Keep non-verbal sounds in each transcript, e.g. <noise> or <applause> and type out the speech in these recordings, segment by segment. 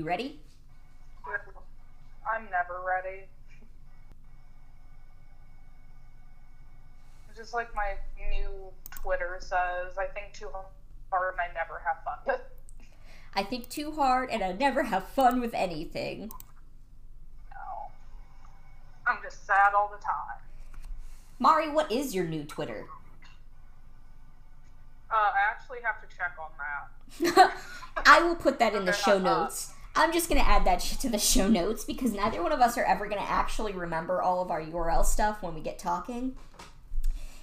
You ready? I'm never ready. Just like my new Twitter says, I think too hard and I never have fun. I think too hard and I never have fun with anything. No. I'm just sad all the time. Mari, what is your new Twitter? Uh, I actually have to check on that. <laughs> I will put that in the show uh, notes. I'm just gonna add that <laughs> to the show notes because neither one of us are ever gonna actually remember all of our URL stuff when we get talking.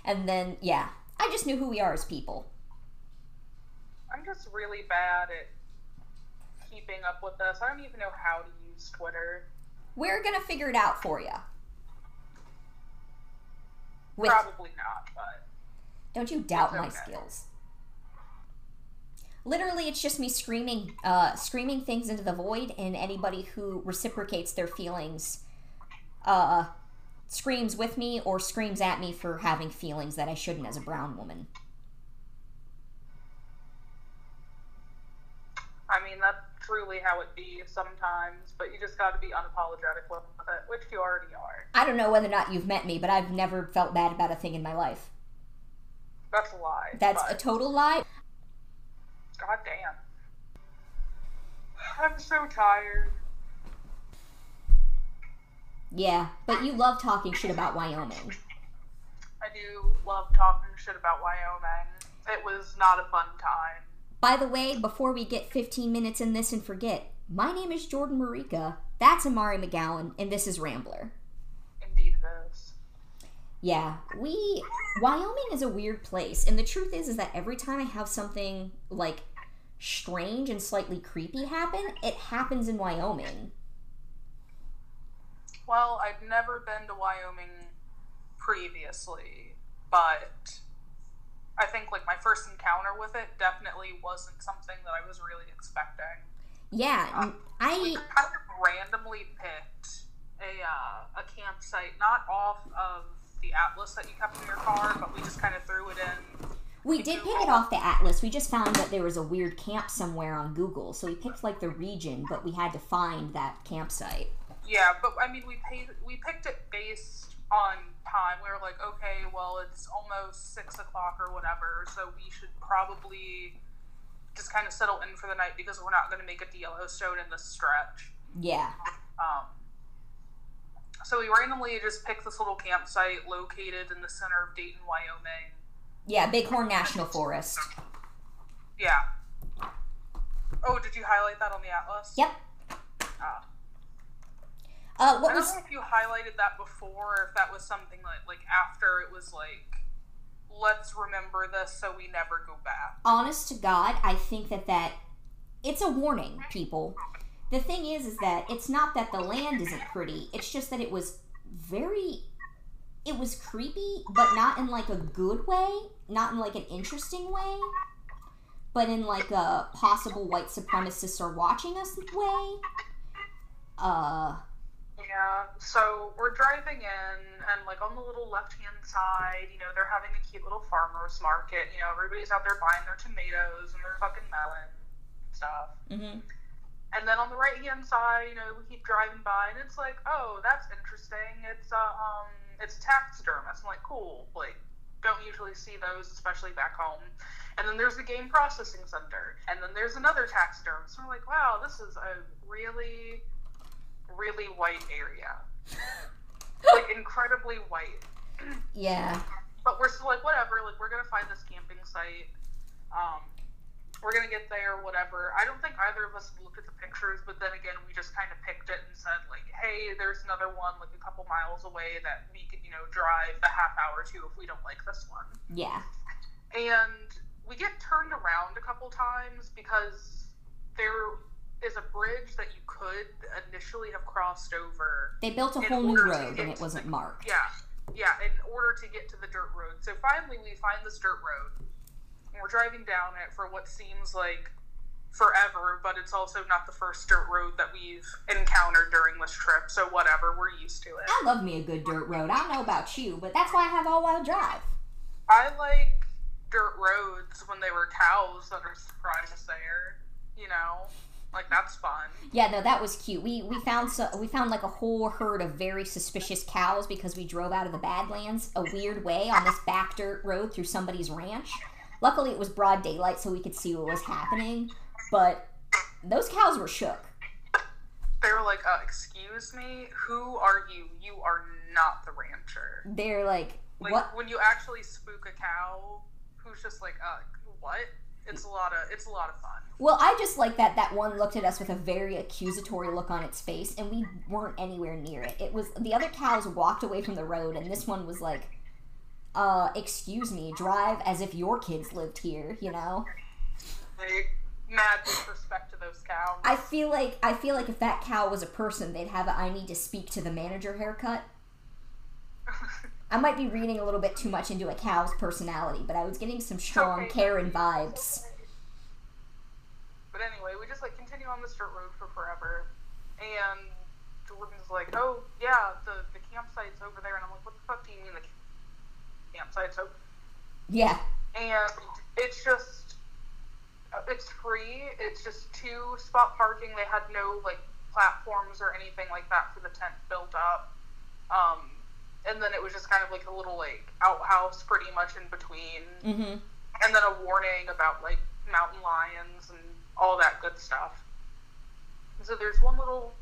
And then, yeah, I just knew who we are as people. I'm just really bad at keeping up with us. I don't even know how to use Twitter. We're gonna figure it out for you. With, Probably not, but don't you doubt It's my skills. Literally, it's just me screaming, uh, screaming things into the void, and anybody who reciprocates their feelings, uh, screams with me or screams at me for having feelings that I shouldn't as a brown woman. I mean that's truly how it be sometimes. But you just got to be unapologetic with it, which you already are. I don't know whether or not you've met me, but I've never felt bad about a thing in my life. That's a lie. That's but a total lie. God damn. I'm so tired. Yeah, but you love talking shit about Wyoming. I do love talking shit about Wyoming. It was not a fun time. By the way, before we get 15 minutes in this and forget, my name is Jordan Marika. That's Amari McGowan, and this is Rambler. Indeed it is. Yeah, we Wyoming is a weird place, and the truth is, is that every time I have something like strange and slightly creepy happen, it happens in Wyoming. Well, I've never been to Wyoming previously, but I think like my first encounter with it definitely wasn't something that I was really expecting. Yeah, We I kind of randomly picked a uh, a campsite, not off of the atlas that you kept in your car, but we just kind of threw it in. we did pick it off the atlas. We just found that there was a weird camp somewhere on Google, so we picked like the region, but we had to find that campsite. Yeah, but I mean, we paid, we picked it based on time. We were like, okay, well, it's almost six o'clock or whatever, so we should probably just kind of settle in for the night because we're not going to make it to Yellowstone in this stretch. Yeah. Um, so we randomly just picked this little campsite located in the center of Dayton, Wyoming. Yeah, Bighorn National Forest. Yeah. Oh, did you highlight that on the atlas? Yep. Ah. Uh, I what don't was know if you highlighted that before, or if that was something like like after it was like, let's remember this so we never go back. honest to God, I think that that it's a warning, people. The thing is, is that it's not that the land isn't pretty. It's just that it was very, it was creepy, but not in like a good way, not in like an interesting way, but in like a possible white supremacists are watching us way. Uh, Yeah. So we're driving in, and like on the little left hand side, you know, they're having a cute little farmers market. You know, everybody's out there buying their tomatoes and their fucking melon and stuff. mhm. And then on the right hand side, you know, we keep driving by, and it's like, oh, that's interesting. It's uh, um, it's taxidermist. I'm like, cool. Like, don't usually see those, especially back home. And then there's the game processing center, and then there's another taxidermist. And we're like, wow, this is a really, really white area. <laughs> like incredibly white. yeah, But we're still like, whatever. Like, we're gonna find this camping site. Um, we're gonna get there, whatever. I don't think either of us looked at the pictures, but then again, we just kind of picked it and said, like, hey, there's another one like a couple miles away that we could, you know, drive a half hour to if we don't like this one. yeah, And we get turned around a couple times because there is a bridge that you could initially have crossed over they built a whole new road and it wasn't the- marked. yeah, yeah, in order to get to the dirt road. So finally, we find this dirt road, we're driving down it for what seems like forever, but it's also not the first dirt road that we've encountered during this trip. So whatever, we're used to it. I love me a good dirt road. I don't know about you, but that's why I have all-wheel drive. I like dirt roads when they were cows that are surprised there. You know, Like that's fun. Yeah, no, that was cute. We we found so we found like a whole herd of very suspicious cows because we drove out of the Badlands a weird way on this back dirt road through somebody's ranch. Luckily, it was broad daylight, so we could see what was happening. But those cows were shook. They were like, uh, "Excuse me, who are you? You are not the rancher." They're like, Like what? when you actually spook a cow, who's just like, "Uh, what?" It's a lot of it's a lot of fun. Well, I just like that that one looked at us with a very accusatory look on its face, and we weren't anywhere near it. It was the other cows walked away from the road, and this one was like, "Uh, excuse me, drive as if your kids lived here," you know. Like mad disrespect to those cows. I feel like I feel like if that cow was a person, they'd have a "I need to speak to the manager" haircut. <laughs> I might be reading a little bit too much into a cow's personality, but I was getting some strong Okay. Karen vibes. But anyway, we just like continue on this dirt road for forever, and Jordan's like, "Oh yeah, the the campsite's over there," and I'm like, "What the fuck do you mean the campsite's over?" Yeah, And it's just uh, it's free. It's just two spot parking. They had no like platforms or anything like that for the tent built up. Um, and then it was just kind of like a little like outhouse, pretty much in between mm-hmm. and then a warning about like mountain lions and all that good stuff. So there's one little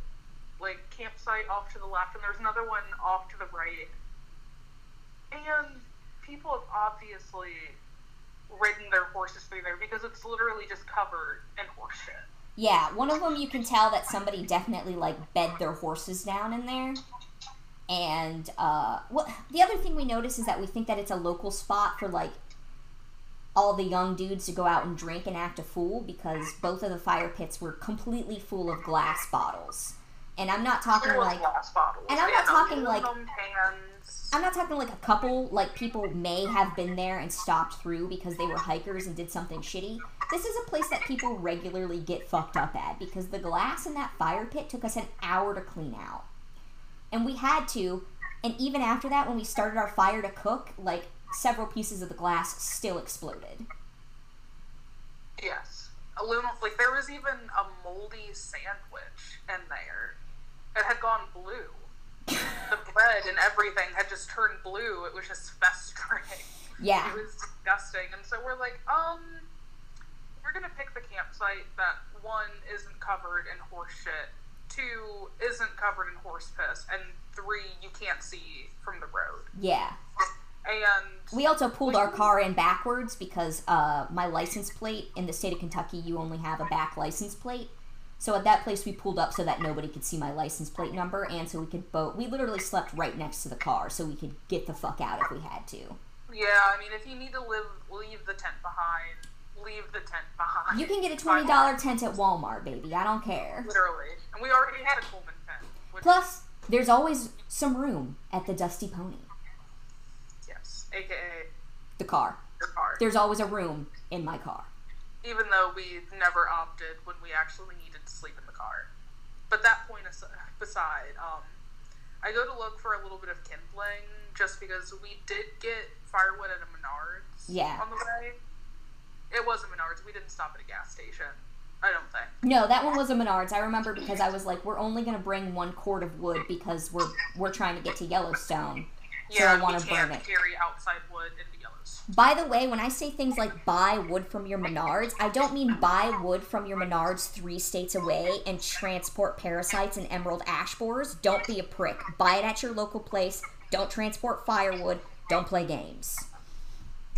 like campsite off to the left, and there's another one off to the right. And people have obviously ridden their horses through there because it's literally just covered in horse shit. Yeah, one of them you can tell that somebody definitely like bed their horses down in there. And uh, what the other thing we notice is that we think that it's a local spot for like all the young dudes to go out and drink and act a fool because both of the fire pits were completely full of glass bottles. And I'm not talking like glass bottles. and I'm Yeah, not no, talking, like- cans. I'm not talking like a couple, like people may have been there and stopped through because they were hikers and did something shitty. This is a place that people regularly get fucked up at because the glass in that fire pit took us an hour to clean out. And we had to, and even after that, when we started our fire to cook, like several pieces of the glass still exploded. Yes. Aluminum, like there was even a moldy sandwich in there. It had gone blue. The bread and everything had just turned blue. It was just festering. Yeah. It was disgusting. And so we're like, um, we're gonna pick the campsite that one isn't covered in horse shit, two isn't covered in horse piss, and three you can't see from the road. Yeah. And We also pulled our car in backwards because uh, my license plate in the state of Kentucky, you only have a back license plate. So at that place, we pulled up so that nobody could see my license plate number, and so we could boat. We literally slept right next to the car, so we could get the fuck out if we had to. yeah, I mean, if you need to live, leave the tent behind. Leave the tent behind. You can get a twenty dollar tent at Walmart, baby. I don't care. Literally, and we already had a Coleman tent. Plus, there's always some room at the Dusty Pony, yes, aka the car. your car. There's always a room in my car. even though we never opted when we actually needed to sleep in the car. But that point aside, um, I go to look for a little bit of kindling just because we did get firewood at a Menards Yeah. on the way. It was a Menards. We didn't stop at a gas station. I don't think. No, that one was a Menards. I remember because I was like, we're only gonna bring one cord of wood because we're we're trying to get to Yellowstone. So I Yeah, wanna burn it. carry outside wood into Yellows. By the way, when I say things like buy wood from your Menards, I don't mean buy wood from your Menards three states away and transport parasites and emerald ash borers. Don't be a prick. Buy it at your local place. Don't transport firewood. Don't play games.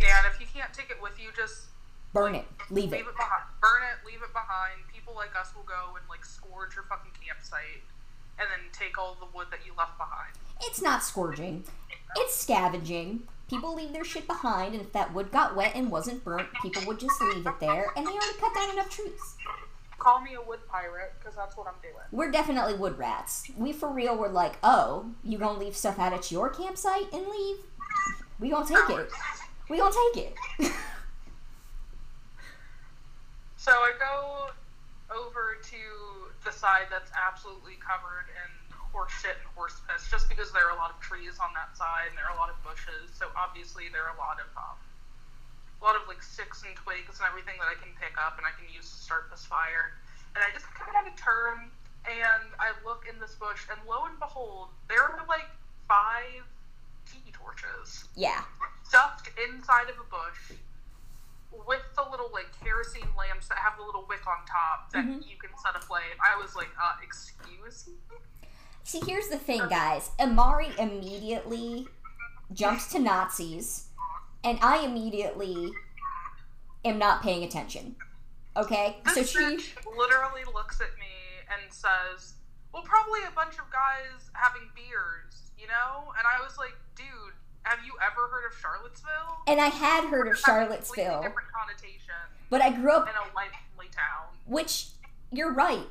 Yeah, and if you can't take it with you, just Burn it. Leave leave it. it behind. Burn it, leave it behind. People like us will go and like scourge your fucking campsite and then take all the wood that you left behind. It's not scourging. It's scavenging. People leave their shit behind, and if that wood got wet and wasn't burnt, people would just leave it there, and they already cut down enough trees. Call me a wood pirate because that's what I'm doing. We're definitely wood rats. We for real were like, oh, you gonna leave stuff out at your campsite and leave? We gonna take it. We gonna take it. <laughs> So I go over to the side that's absolutely covered in horse shit and horse piss, just because there are a lot of trees on that side and there are a lot of bushes. So obviously there are a lot of um, a lot of like sticks and twigs and everything that I can pick up and I can use to start this fire. and I just come out a turn, and I look in this bush, and lo and behold, there are like five tiki torches Yeah. stuffed inside of a bush with the little like kerosene lamps that have the little wick on top that Mhm. you can set a flame. I was like, uh, excuse me? See, here's the thing, guys. Amari immediately jumps to Nazis, and I immediately am not paying attention. Okay? So she. literally looks at me and says, well, probably a bunch of guys having beers, you know? And I was like, dude, have you ever heard of Charlottesville? And I had heard of That's a completely Charlottesville, different connotation but I grew up in a lively town. which you're right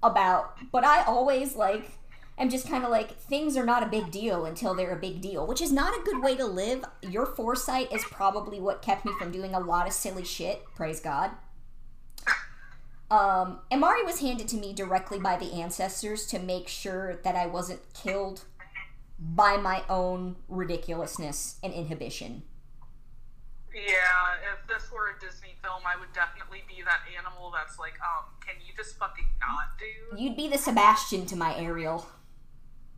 about but i always like am just kind of like things are not a big deal until they're a big deal which is not a good way to live. Your foresight is probably what kept me from doing a lot of silly shit. Praise god. Um amari was handed to me directly by the ancestors to make sure that i wasn't killed by my own ridiculousness and inhibition. Yeah, if this were a Disney film, I would definitely be that animal that's like, um, can you just fucking not, dude? you'd be the sebastian to my ariel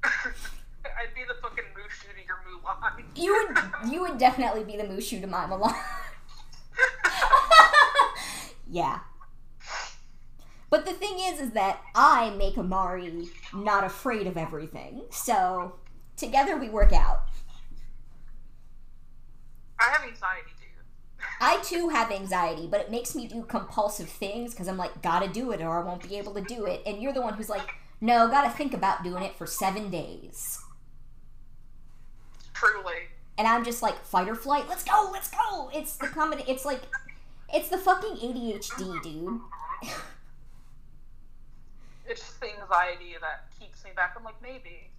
I'd be the fucking Mushu to your Mulan. You would you would definitely be the Mushu to my Mulan. <laughs> yeah. But the thing is is that I make Amari not afraid of everything. So together we work out. I have anxiety, dude. I too have anxiety, but it makes me do compulsive things because I'm like, gotta do it or I won't be able to do it. And you're the one who's like, no, gotta think about doing it for seven days. Truly. and I'm just like fight or flight. Let's go, let's go. It's the comedy. It's like, it's the fucking ADHD, dude. <laughs> It's just the anxiety that keeps me back. I'm like, maybe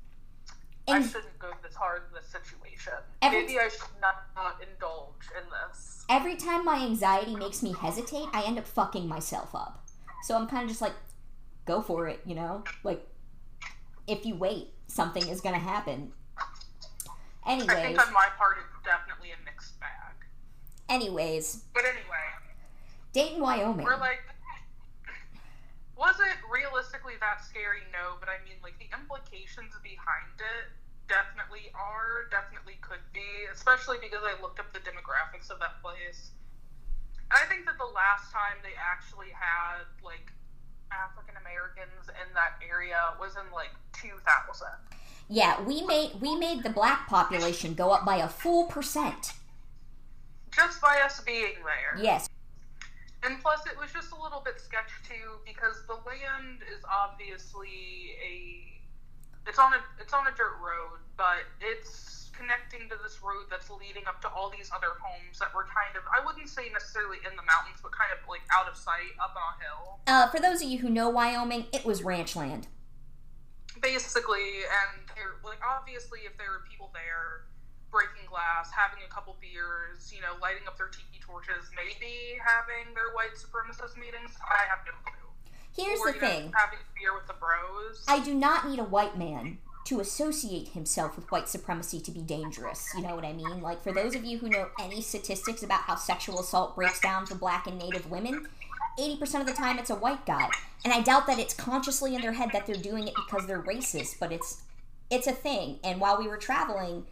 I shouldn't go this hard in this situation. Maybe I should not, not indulge in this. every time my anxiety makes me hesitate, I end up fucking myself up. So I'm kind of just like, go for it, you know. Like, if you wait, something is gonna happen. I Anyways, think on my part, it's definitely a mixed bag. anyways, But anyway, Dayton, Wyoming. we're like, was it realistically that scary? No, but I mean, like, the implications behind it definitely are, definitely could be, especially because I looked up the demographics of that place. And I think that the last time they actually had, like, African Americans in that area was in, like, 2000. yeah, we made we made the black population go up by a full percent. Just by us being there. Yes, And plus, it was just a little bit sketch too because the land is obviously a it's on a it's on a dirt road, but it's connecting to this road that's leading up to all these other homes that were kind of I wouldn't say necessarily in the mountains, but kind of like out of sight up on a hill, uh, for those of you who know Wyoming, it was ranch land. basically. And they're like obviously, if there were people there breaking glass, having a couple beers, you know, lighting up their tiki torches, maybe having their white supremacist meetings, I have no clue. Here's or, the you know, thing. having beer with the bros. I do not need a white man to associate himself with white supremacy to be dangerous. You know what I mean? Like, for those of you who know any statistics about how sexual assault breaks down for black and native women, 80% of the time it's a white guy. And I doubt that it's consciously in their head that they're doing it because they're racist, but it's it's a thing. And while we were traveling,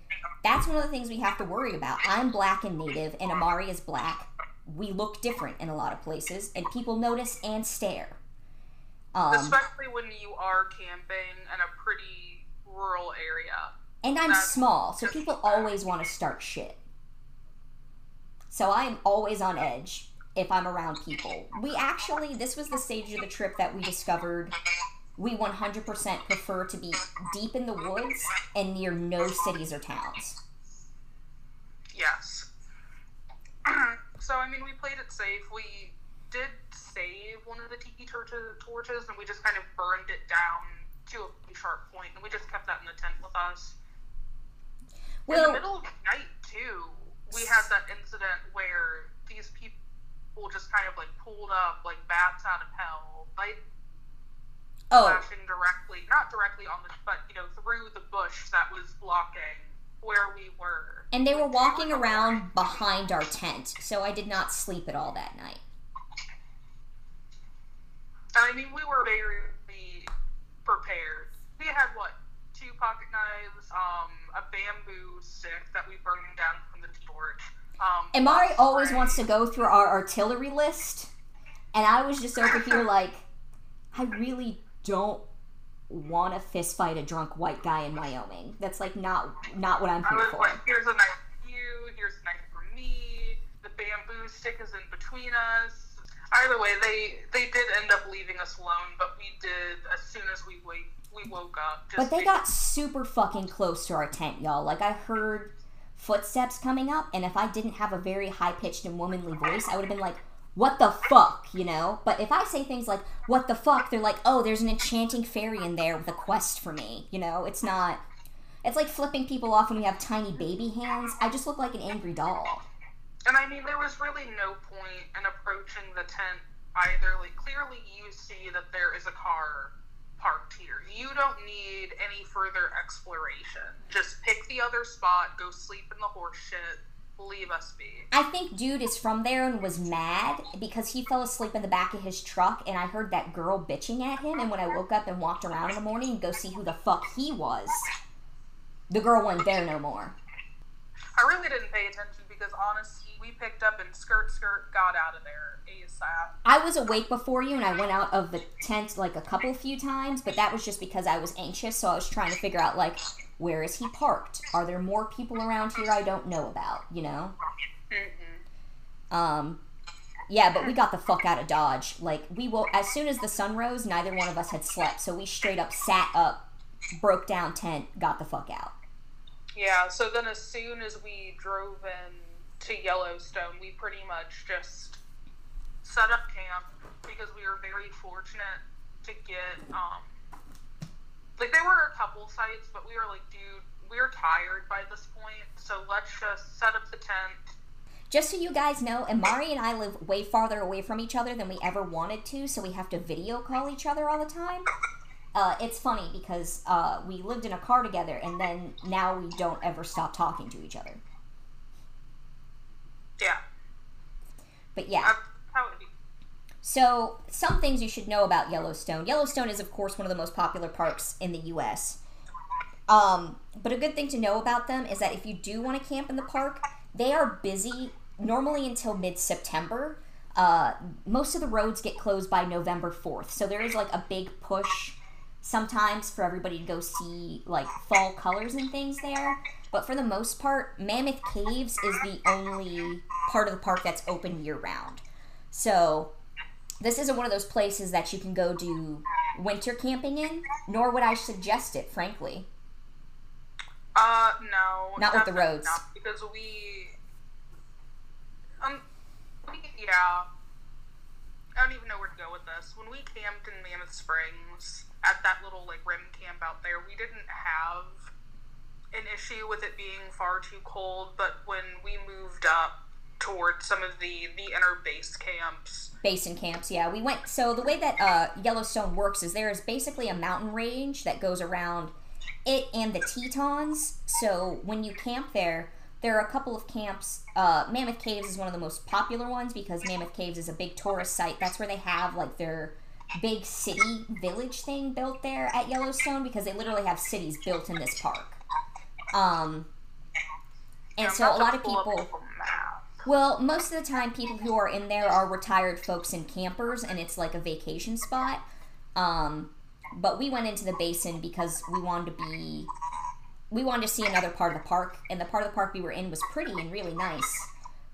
that's one of the things we have to worry about. I'm black and native, and Amari is black. We look different in a lot of places, and people notice and stare. Um, Especially when you are camping in a pretty rural area. And I'm That's small, so people fact. always want to start shit. So I'm always on edge if I'm around people. We actually, this was the stage of the trip that we discovered we 100% prefer to be deep in the woods and near no cities or towns. Yes. <clears throat> so, I mean, we played it safe. We did save one of the tiki torches and we just kind of burned it down to a sharp point, and we just kept that in the tent with us. in the middle of the night, too, we had that incident where these people just kind of like pulled up like bats out of hell, like oh, flashing directly, not directly on the, but you know, through the bush that was blocking where we were. and they were walking around behind our tent, so I did not sleep at all that night. I mean, we were very prepared. We had what two pocket knives, um, a bamboo stick that we burned down from the torch. Um, Amari always wants to go through our artillery list, and I was just over here <laughs> like, I really don't want to fist fight a drunk white guy in Wyoming. That's like not not what I'm here for. like, here's a knife for you, here's a knife for me. The bamboo stick is in between us. Either way, they they did end up leaving us alone, but we did as soon as we wake we woke up. But they got super fucking close to our tent, y'all. Like I heard footsteps coming up, and if I didn't have a very high pitched and womanly voice, I would have been like, "What the fuck," you know. But if I say things like "What the fuck," they're like, "Oh, there's an enchanting fairy in there with a quest for me." You know, it's not. It's like flipping people off when we have tiny baby hands. I just look like an angry doll. And I mean, there was really no point in approaching the tent either. Like, clearly, you see that there is a car parked here. You don't need any further exploration. Just pick the other spot, go sleep in the horse shit, leave us be. I think dude is from there and was mad because he fell asleep in the back of his truck and I heard that girl bitching at him and when I woke up and walked around in the morning to go see who the fuck he was, the girl wasn't there no more. I really didn't pay attention because honestly, we picked up and skirt skirt got out of there ASAP. I was awake before you and I went out of the tent like a couple few times, but that was just because I was anxious, so I was trying to figure out like where is he parked? Are there more people around here I don't know about, you know? Mm-mm. Um, yeah, but we got the fuck out of Dodge. Like we will as soon as the sun rose, neither one of us had slept, so we straight up sat up, broke down tent, got the fuck out. Yeah, so then as soon as we drove in to Yellowstone, we pretty much just set up camp because we were very fortunate to get um like there were a couple sites, but we were like, dude, we're tired by this point, so let's just set up the tent. Just so you guys know, Amari and I live way farther away from each other than we ever wanted to, so we have to video call each other all the time. Uh, it's funny because uh, we lived in a car together, and then now we don't ever stop talking to each other. Yeah, But yeah. that's how it be. So, some things you should know about Yellowstone. Yellowstone is, of course, one of the most popular parks in the U.S. Um, but a good thing to know about them is that if you do want to camp in the park, they are busy normally until mid September. Uh, most of the roads get closed by November 4th. So, there is like a big push sometimes for everybody to go see like fall colors and things there. But for the most part, Mammoth Caves is the only part of the park that's open year round. So, this isn't one of those places that you can go do winter camping in, nor would I suggest it, frankly. Uh, no. Not with the roads. not, because we, um, we, yeah. I don't even know where to go with this. When we camped in Mammoth Springs at that little like rim camp out there, we didn't have an issue with it being far too cold. But when we moved up towards some of the the inner base camps, Basin camps, yeah. We went, so the way that uh, Yellowstone works is there is basically a mountain range that goes around it and the Tetons. So when you camp there, there are a couple of camps. Uh, Mammoth Caves is one of the most popular ones because Mammoth Caves is a big tourist site. That's where they have like their big city village thing built there at Yellowstone because they literally have cities built in this park. Um, and so a lot of people. Well, most of the time, people who are in there are retired folks and campers, and it's like a vacation spot. Um, but we went into the basin because we wanted to be, we wanted to see another part of the park, and the part of the park we were in was pretty and really nice,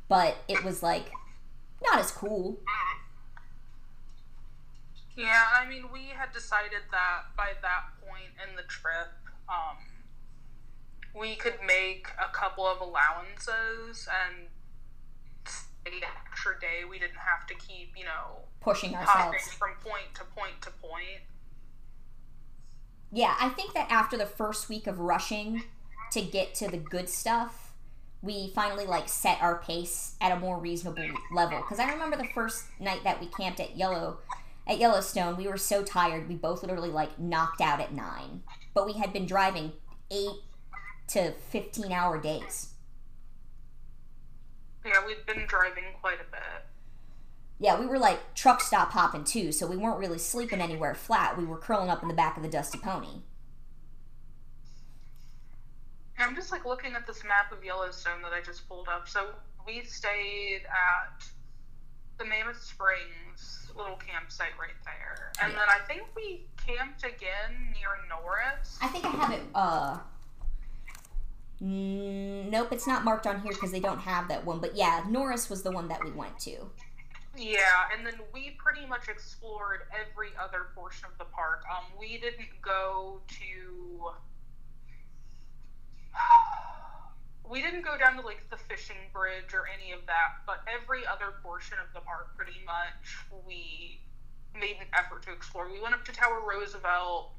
but it was like not as cool. Yeah, I mean, we had decided that by that point in the trip, um, we could make a couple of allowances and stay an extra day. We didn't have to keep, you know, Pushing ourselves. from point to point to point. Yeah, I think that after the first week of rushing to get to the good stuff, we finally like set our pace at a more reasonable level. Because I remember the first night that we camped at Yellow, at Yellowstone, we were so tired we both literally like knocked out at nine. But we had been driving eight to fifteen hour days. Yeah, we'd been driving quite a bit. Yeah, we were like truck stop hopping too, so we weren't really sleeping anywhere flat. We were curling up in the back of the Dusty Pony. I'm just like looking at this map of Yellowstone that I just pulled up. So we stayed at the Mammoth Springs little campsite right there, and Yeah. then I think we camped again near Norris. I think I have it. Uh, nope, it's not marked on here because they don't have that one. But yeah, Norris was the one that we went to. Yeah, and then we pretty much explored every other portion of the park. Um, we didn't go to. <sighs> We didn't go down to like the fishing bridge or any of that, but every other portion of the park, pretty much, we made an effort to explore. We went up to Tower Roosevelt,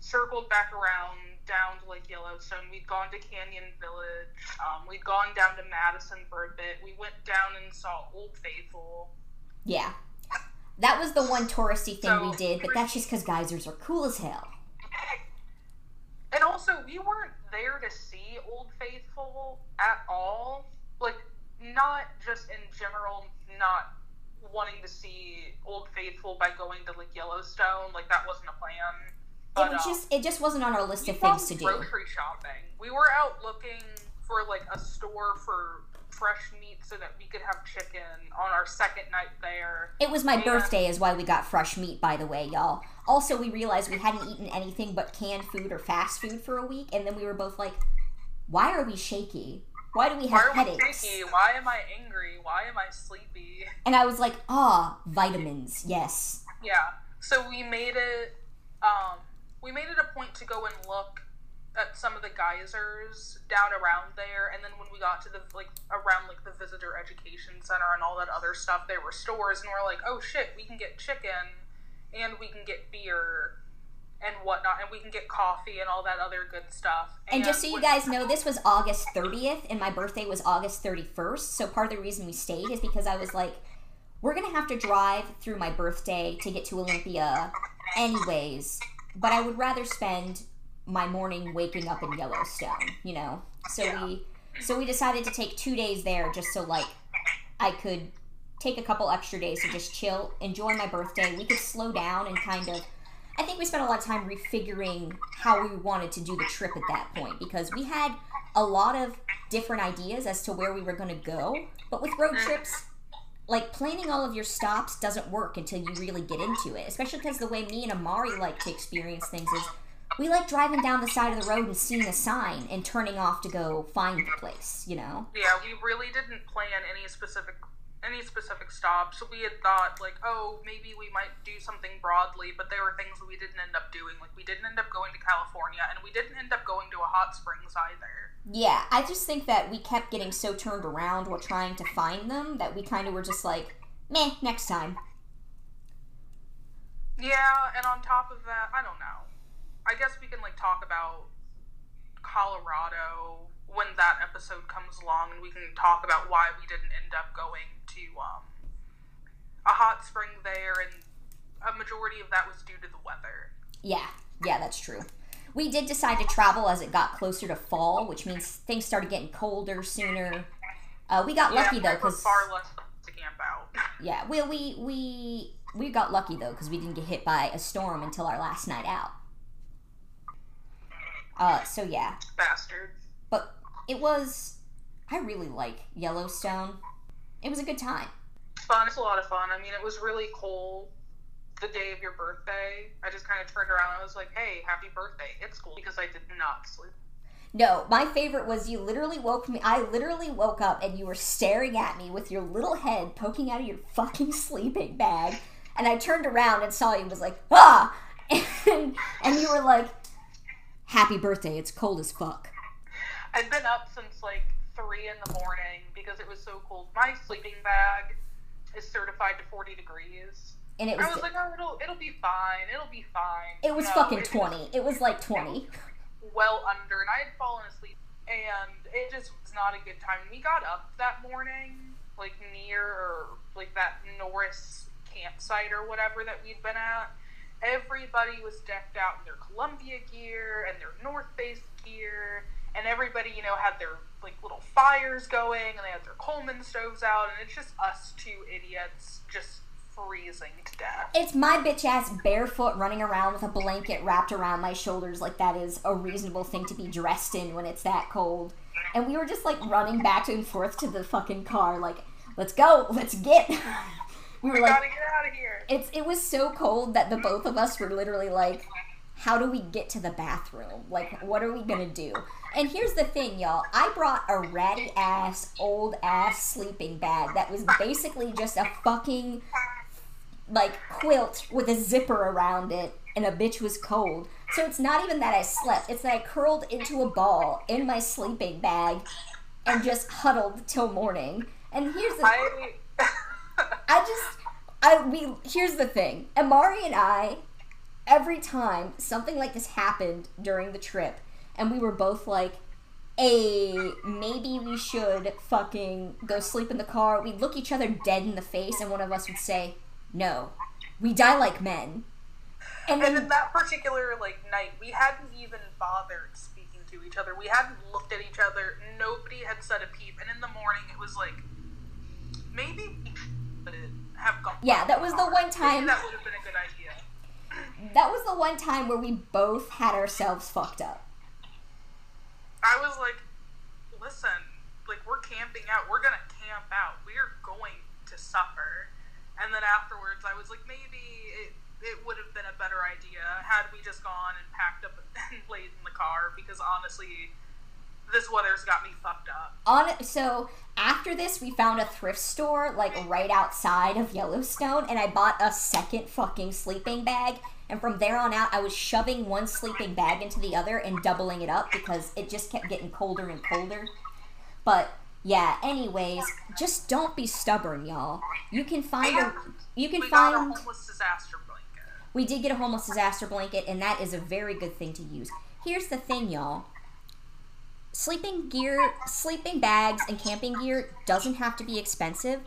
circled back around down to like Yellowstone. We'd gone to Canyon Village. Um, we'd gone down to Madison for a bit. We went down and saw Old Faithful. Yeah, that was the one touristy thing we did, but that's just because geysers are cool as hell. <laughs> And also, we weren't there to see Old Faithful at all. Like, not just in general, not wanting to see Old Faithful by going to like Yellowstone. Like that wasn't a plan. It was just it just wasn't on our list of things to do. grocery shopping. We were out looking for like a store for fresh meat so that we could have chicken on our second night there. It was my Yeah. birthday, is why we got fresh meat, by the way, y'all. Also, we realized we hadn't eaten anything but canned food or fast food for a week, and then we were both like, "Why are we shaky? Why do we Why have we headaches?" shaky? Why am I angry? Why am I sleepy? <laughs> And I was like, "Ah, vitamins, yes." Yeah. So we made it. Um, we made it a point to go and look at some of the geysers down around there, and then when we got to the like around like the visitor education center and all that other stuff, there were stores, and we're like, oh shit, we can get chicken, and we can get beer. And whatnot, and we can get coffee and all that other good stuff. And just so you guys know, this was August 30th, and my birthday was August 31st. So part of the reason we stayed is because I was like, we're gonna have to drive through my birthday to get to Olympia, anyways. But I would rather spend my morning waking up in Yellowstone, you know. So Yeah. we, so we decided to take two days there, just so like I could take a couple extra days to just chill, enjoy my birthday. We could slow down and kind of. I think we spent a lot of time refiguring how we wanted to do the trip at that point because we had a lot of different ideas as to where we were going to go. But with road mm. trips, like planning all of your stops doesn't work until you really get into it, especially because the way me and Amari like to experience things is we like driving down the side of the road and seeing a sign and turning off to go find the place, you know? Yeah, we really didn't plan any specific any specific stops. We had thought like, oh, maybe we might do something broadly, but there were things that we didn't end up doing. Like we didn't end up going to California, and we didn't end up going to a hot springs either. Yeah, I just think that we kept getting so turned around while trying to find them that we kind of were just like, meh, next time. Yeah, and on top of that, I don't know. I guess we can like talk about Colorado when that episode comes along, and we can talk about why we didn't end up going to um, a hot spring there, and a majority of that was due to the weather. Yeah, yeah, that's true. We did decide to travel as it got closer to fall, which means things started getting colder sooner. Uh, we got lucky though, because far less to camp out. <laughs> yeah, we we we we got lucky though, because we didn't get hit by a storm until our last night out. Uh, so yeah, Bastard. It was. I really like Yellowstone. It was a good time. Fun. It's a lot of fun. I mean, it was really cold the day of your birthday. I just kind of turned around and I was like, hey, happy birthday. It's cool because I did not sleep. No, my favorite was you literally woke me. I literally woke up and you were staring at me with your little head poking out of your fucking sleeping bag. And I turned around and saw you and was like, ah! <laughs> And, and you were like, happy birthday, it's cold as fuck. I'd been up since like 3 in the morning because it was so cold. My sleeping bag is certified to 40 degrees. And it I was, was like, oh, it'll, it'll be fine. It'll be fine. it was No, fucking it 20. It was like 20. <laughs> well under, and I had fallen asleep, and it just was not a good time. We got up that morning, like near or like that Norris campsite or whatever that we'd been at. Everybody was decked out in their Columbia gear and their North Face gear, and everybody, you know, had their like little fires going, and they had their Coleman stoves out, and it's just us two idiots just freezing to death. It's my bitch ass barefoot running around with a blanket wrapped around my shoulders like that is a reasonable thing to be dressed in when it's that cold. And we were just like running back and forth to the fucking car, like, let's go, let's get. <laughs> we were We like, gotta get out of here. it's it was so cold that the both of us were literally like how do we get to the bathroom like what are we gonna do and here's the thing y'all i brought a ratty ass old ass sleeping bag that was basically just a fucking like quilt with a zipper around it and a bitch was cold so it's not even that i slept it's that i curled into a ball in my sleeping bag and just huddled till morning and here's the I. <laughs> I just I we here's the thing. Amari and I every time something like this happened during the trip and we were both like a maybe we should fucking go sleep in the car. We'd look each other dead in the face and one of us would say, "No. We die like men." And And then that particular like night, we hadn't even bothered speaking to each other. We hadn't looked at each other. Nobody had said a peep. And in the morning, it was like maybe we should have gone. Yeah, that was the one time- Maybe that would have been a good idea. that was the one time where we both had ourselves fucked up. I was like, listen, like we're camping out. We're gonna camp out. We are going to suffer. And then afterwards, I was like, maybe it, it would have been a better idea had we just gone and packed up and <laughs> laid in the car. Because honestly, this weather's got me fucked up. on so after this we found a thrift store like right outside of yellowstone and i bought a second fucking sleeping bag and from there on out i was shoving one sleeping bag into the other and doubling it up because it just kept getting colder and colder but yeah anyways just don't be stubborn y'all you can find a you can we got a homeless disaster blanket. we did get a homeless disaster blanket, and that is a very good thing to use. Here's the thing, y'all. Sleeping gear, sleeping bags, and camping gear doesn't have to be expensive.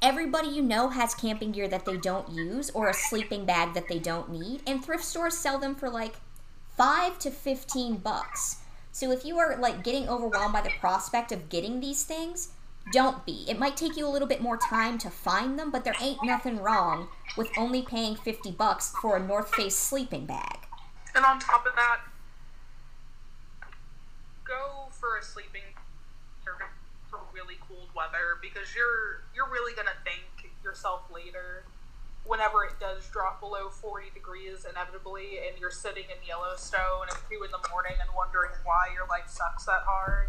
Everybody you know has camping gear that they don't use or a sleeping bag that they don't need, and thrift stores sell them for like 5 to 15 bucks. So if you are like getting overwhelmed by the prospect of getting these things, don't be. It might take you a little bit more time to find them, but there ain't nothing wrong with only paying 50 bucks for a North Face sleeping bag. And on top of that, go for a sleeping for really cold weather because you're you're really gonna thank yourself later whenever it does drop below 40 degrees inevitably and you're sitting in Yellowstone at 2 in the morning and wondering why your life sucks that hard.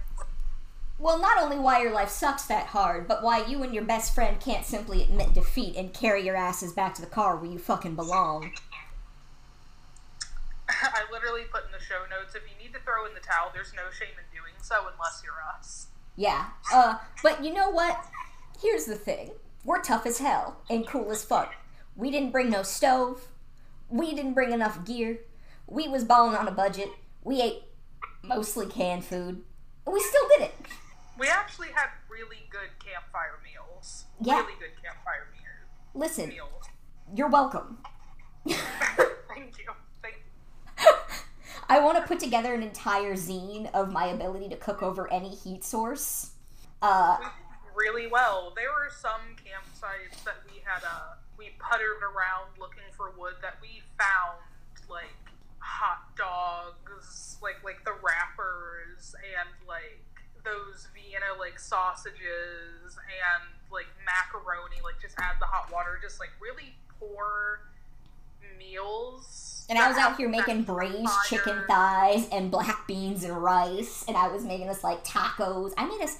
Well, not only why your life sucks that hard, but why you and your best friend can't simply admit defeat and carry your asses back to the car where you fucking belong. <laughs> I literally put in the show notes if you need to throw in the towel, there's no shame in doing so unless you're us. Yeah. Uh, but you know what? Here's the thing. We're tough as hell and cool as fuck. We didn't bring no stove. We didn't bring enough gear. We was balling on a budget. We ate mostly canned food. And we still did it. We actually had really good campfire meals. Yeah. Really good campfire meals. Listen, meals. you're welcome. <laughs> Thank you. I want to put together an entire zine of my ability to cook over any heat source. Uh, really well. There were some campsites that we had uh we puttered around looking for wood that we found like hot dogs, like like the wrappers and like those Vienna like sausages and like macaroni, like just add the hot water, just like really poor meals. and I was out here making braised fire. chicken thighs and black beans and rice, and I was making us like tacos. I made us,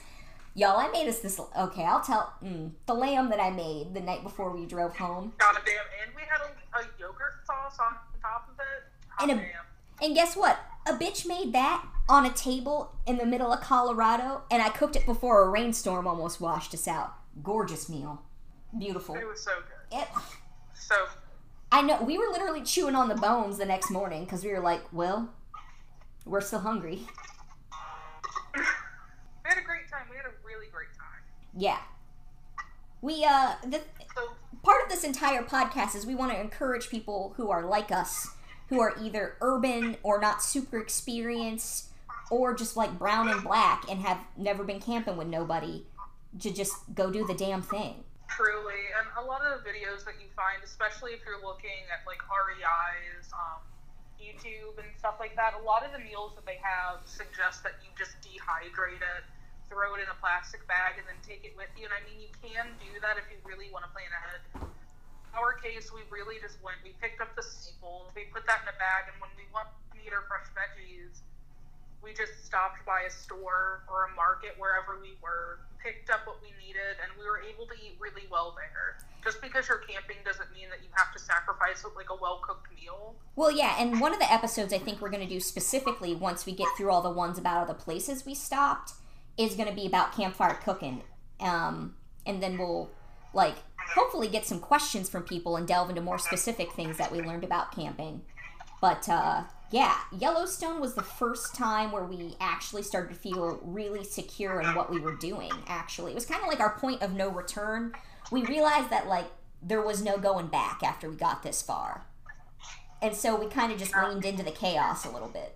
y'all. I made us this. Okay, I'll tell mm, the lamb that I made the night before we drove home. God damn, and we had a, a yogurt sauce on top of it. And a- damn. And guess what? A bitch made that on a table in the middle of Colorado, and I cooked it before a rainstorm almost washed us out. Gorgeous meal, beautiful. It was so good. Yep. So I know we were literally chewing on the bones the next morning because we were like, well, we're still hungry. we had a great time. We had a really great time. Yeah. We uh the So part of this entire podcast is we want to encourage people who are like us, who are either urban or not super experienced, or just like brown and black and have never been camping with nobody to just go do the damn thing. Truly, and a lot of the videos that you find, especially if you're looking at like REI's um, YouTube and stuff like that, a lot of the meals that they have suggest that you just dehydrate it, throw it in a plastic bag, and then take it with you. And I mean, you can do that if you really want to plan ahead. In our case, we really just went. We picked up the staples, we put that in a bag, and when we want to eat our fresh veggies, we just stopped by a store or a market wherever we were, picked up what we needed, and we were able to eat really well there. Just because you're camping doesn't mean that you have to sacrifice like a well cooked meal. Well, yeah, and one of the episodes I think we're going to do specifically once we get through all the ones about all the places we stopped is going to be about campfire cooking. Um, and then we'll, like, hopefully get some questions from people and delve into more specific things that we learned about camping. But, uh, yeah, Yellowstone was the first time where we actually started to feel really secure in what we were doing, actually. It was kind of like our point of no return. We realized that, like, there was no going back after we got this far. And so we kind of just leaned into the chaos a little bit.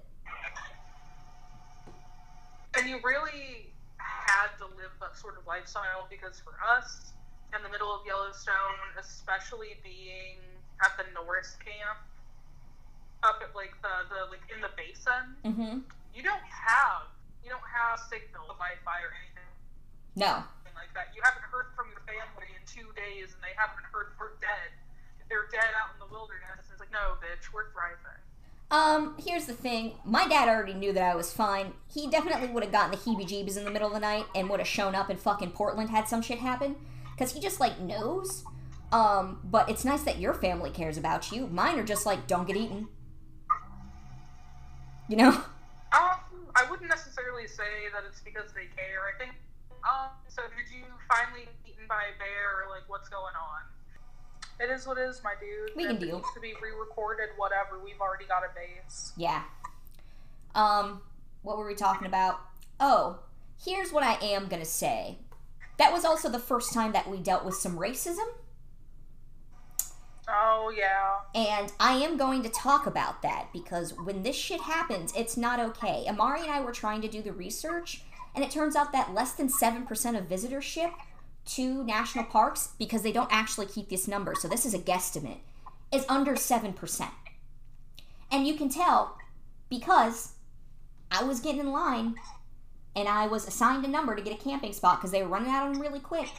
And you really had to live that sort of lifestyle because for us, in the middle of Yellowstone, especially being at the Norris camp, up at like the, the like in the basin, Mm-hmm. you don't have you don't have signal, Wi-Fi or anything No. like that. You haven't heard from your family in two days, and they haven't heard we're dead. They're dead out in the wilderness. It's like, no, bitch, we're thriving. Um, here's the thing. My dad already knew that I was fine. He definitely would have gotten the heebie jeebies in the middle of the night and would have shown up in fucking Portland had some shit happen. Because he just, like, knows. Um, but it's nice that your family cares about you. Mine are just like, don't get eaten. You know? Um, I wouldn't necessarily say that it's because they care. I think. Um, so did you finally eaten by a bear, or like what's going on? It is what it is, my dude. We can If it deal. needs to be re-recorded, whatever. We've already got a base. Yeah. Um, what were we talking about? Oh, here's what I am gonna say. That was also the first time that we dealt with some racism. Oh yeah. And I am going to talk about that because when this shit happens, it's not okay. Amari and I were trying to do the research, and it turns out that less than 7% of visitorship to national parks, because they don't actually keep this number, so this is a guesstimate, is under 7%. And you can tell because I was getting in line and I was assigned a number to get a camping spot because they were running out of them really quick.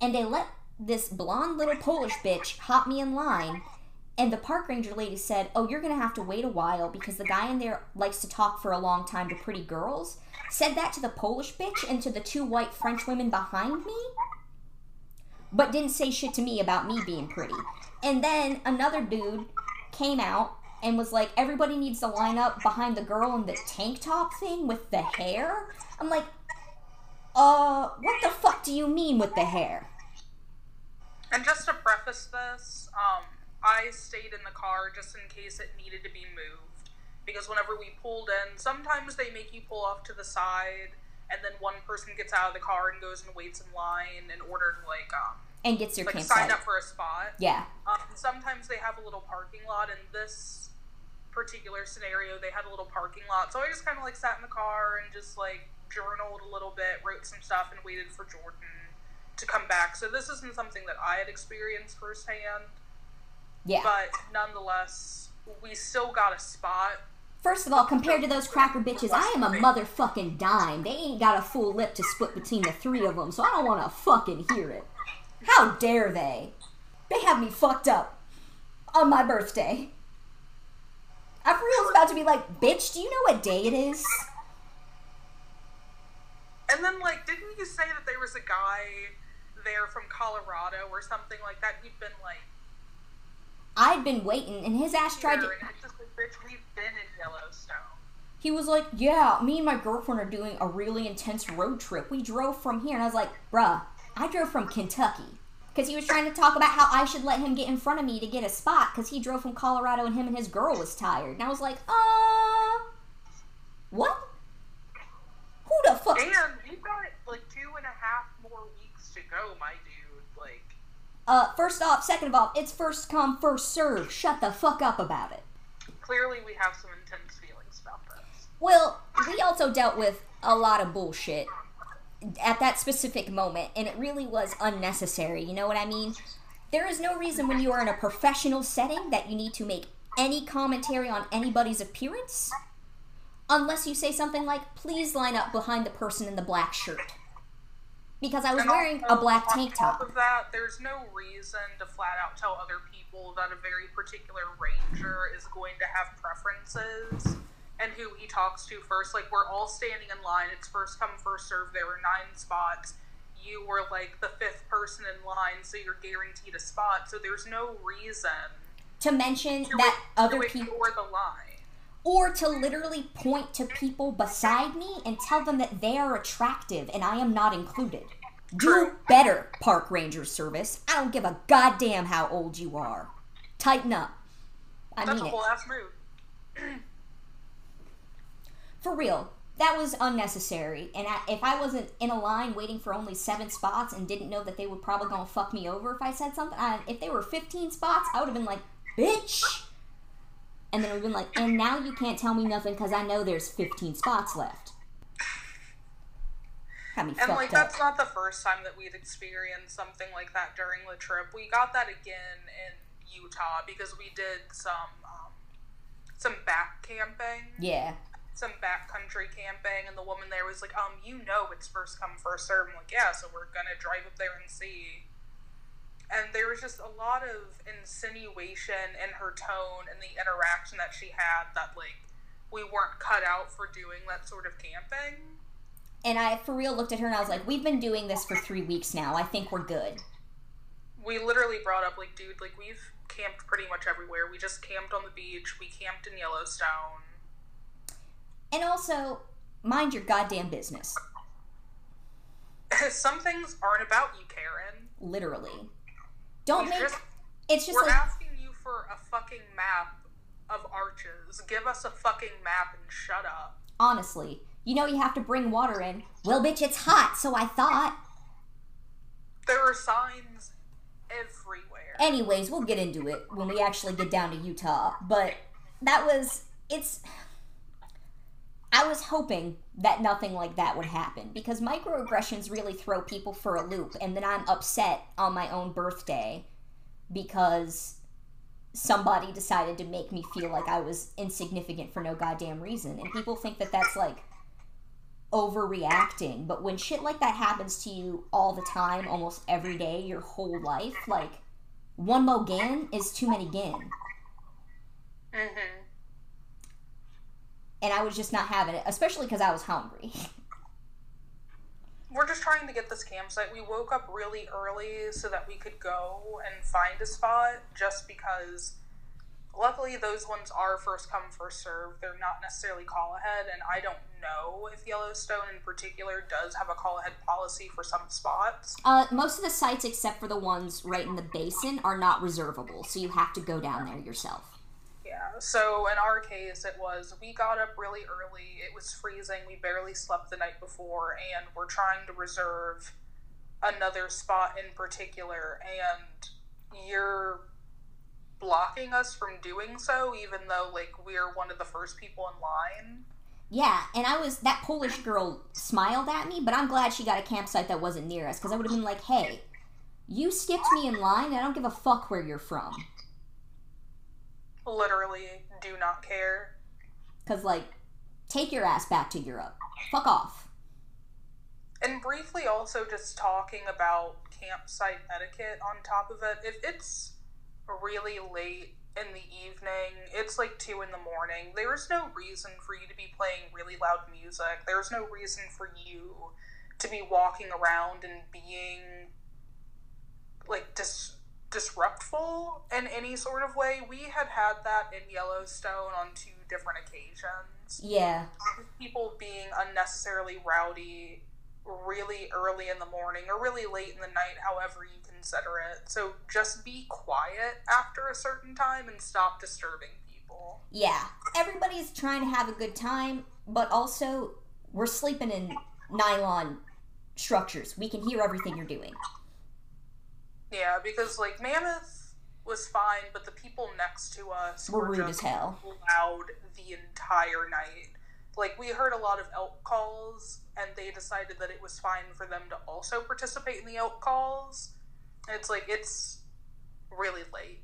And they let this blonde little Polish bitch hop me in line. And the park ranger lady said, Oh, you're going to have to wait a while because the guy in there likes to talk for a long time to pretty girls. Said that to the Polish bitch and to the two white French women behind me, but didn't say shit to me about me being pretty. And then another dude came out and was like, Everybody needs to line up behind the girl in the tank top thing with the hair. I'm like, Uh, what the fuck do you mean with the hair? And just to preface this, um, I stayed in the car just in case it needed to be moved. Because whenever we pulled in, sometimes they make you pull off to the side, and then one person gets out of the car and goes and waits in line in order to like um And gets your like campsite. sign up for a spot. Yeah. Um, sometimes they have a little parking lot. In this particular scenario, they had a little parking lot, so I just kind of like sat in the car and just like journaled a little bit, wrote some stuff, and waited for Jordan to come back. So this isn't something that I had experienced firsthand, Yeah. but nonetheless, we still got a spot. First of all, compared to those cracker bitches, I am a motherfucking dime. They ain't got a full lip to split between the three of them, so I don't want to fucking hear it. How dare they? They have me fucked up on my birthday. I for real about to be like, bitch, do you know what day it is? And then, like, didn't you say that there was a guy there from Colorado or something like that? He'd been like, I'd been waiting, and his ass tried to. and it's just like, bitch, we've been in Yellowstone. He was like, Yeah, me and my girlfriend are doing a really intense road trip. We drove from here. And I was like, Bruh, I drove from Kentucky. Because he was trying to talk about how I should let him get in front of me to get a spot because he drove from Colorado and him and his girl was tired. And I was like, Uh. What? Who the fuck? And we've got like two and a half more weeks to go, my dude. Like, Uh, first off, second of all, it's first come, first serve. Shut the fuck up about it. clearly we have some intense feelings about this. Well, we also dealt with a lot of bullshit at that specific moment, and it really was unnecessary. You know what I mean? There is no reason when you are in a professional setting that you need to make any commentary on anybody's appearance unless you say something like, please line up behind the person in the black shirt. Because I was And wearing a black tank top top. of that, there's no reason to flat out tell other people that a very particular ranger is going to have preferences and who he talks to first. Like we're all standing in line. It's first come, first serve. There were nine spots. You were like the fifth person in line, so you're guaranteed a spot. So there's no reason To mention to, that other people. the line. Or to literally point to people beside me and tell them that they are attractive and I am not included. Do better, Park Ranger Service. I don't give a goddamn how old you are. Tighten up. I That's mean a it. ass move. <clears throat> For real. That was unnecessary. And I, if I wasn't in a line waiting for only seven spots and didn't know that they were probably gonna fuck me over if I said something, I, if they were 15 spots, I would have been like, bitch! And then would have been like, and now you can't tell me nothing because I know there's 15 spots left. And like up. that's not the first time that we'd experienced something like that during the trip. We got that again in Utah because we did some um, some back camping, Yeah. some backcountry camping, and the woman there was like, "Um, you know, it's first come first serve." I'm like, "Yeah, so we're gonna drive up there and see." There was just a lot of insinuation in her tone and the interaction that she had that like we weren't cut out for doing that sort of camping. And I, for real, looked at her and I was like, we've been doing this for three weeks now. I think we're good. we literally brought up like dude like we've camped pretty much everywhere we just camped on the beach we camped in yellowstone And also, mind your goddamn business. <laughs> some things aren't about you karen Literally. Don't We make. just- It's just we're like. asking you for a fucking map of arches give us a fucking map and shut up honestly, you know you have to bring water in. Well, bitch, it's hot, so I thought. there are signs everywhere Anyways, we'll get into it when we actually get down to Utah. But that was. It's. I was hoping that nothing like that would happen because microaggressions really throw people for a loop, and then I'm upset on my own birthday because somebody decided to make me feel like I was insignificant for no goddamn reason. And people think that that's like overreacting. But when shit like that happens to you all the time, almost every day, your whole life, like one mo gan is too many gan. mm-hmm. And I was just not having it, especially because I was hungry. <laughs> we're just trying to get this campsite. We woke up really early so that we could go and find a spot just because luckily those ones are first come first serve. They're not necessarily call ahead and I don't know if Yellowstone in particular does have a call ahead policy for some spots. Uh, most of the sites, except for the ones right in the basin, are not reservable, so you have to go down there yourself. Yeah. So in our case it was we got up really early. It was freezing. We barely slept the night before and we're trying to reserve another spot in particular and you're blocking us from doing so even though like we're one of the first people in line. Yeah, and I was that Polish girl smiled at me, but I'm glad she got a campsite that wasn't near us because I would have been like, "Hey, you skipped me in line. I don't give a fuck where you're from." Literally do not care. Because like, take your ass back to Europe. Fuck off. And briefly also just talking about campsite etiquette on top of it. If it's really late in the evening, it's like 2 in the morning, there is no reason for you to be playing really loud music. There's no reason for you to be walking around and being like dis- disruptful in any sort of way. We had had that in Yellowstone on two different occasions Yeah, people being unnecessarily rowdy really early in the morning or really late in the night, however you consider it. So just be quiet after a certain time and stop disturbing people. yeah. Everybody's trying to have a good time, but also we're sleeping in nylon structures. We can hear everything you're doing. Yeah, because like Mammoth was fine, but the people next to us We're were rude just as hell. loud the entire night. like we heard a lot of elk calls, and they decided that it was fine for them to also participate in the elk calls. It's like it's really late.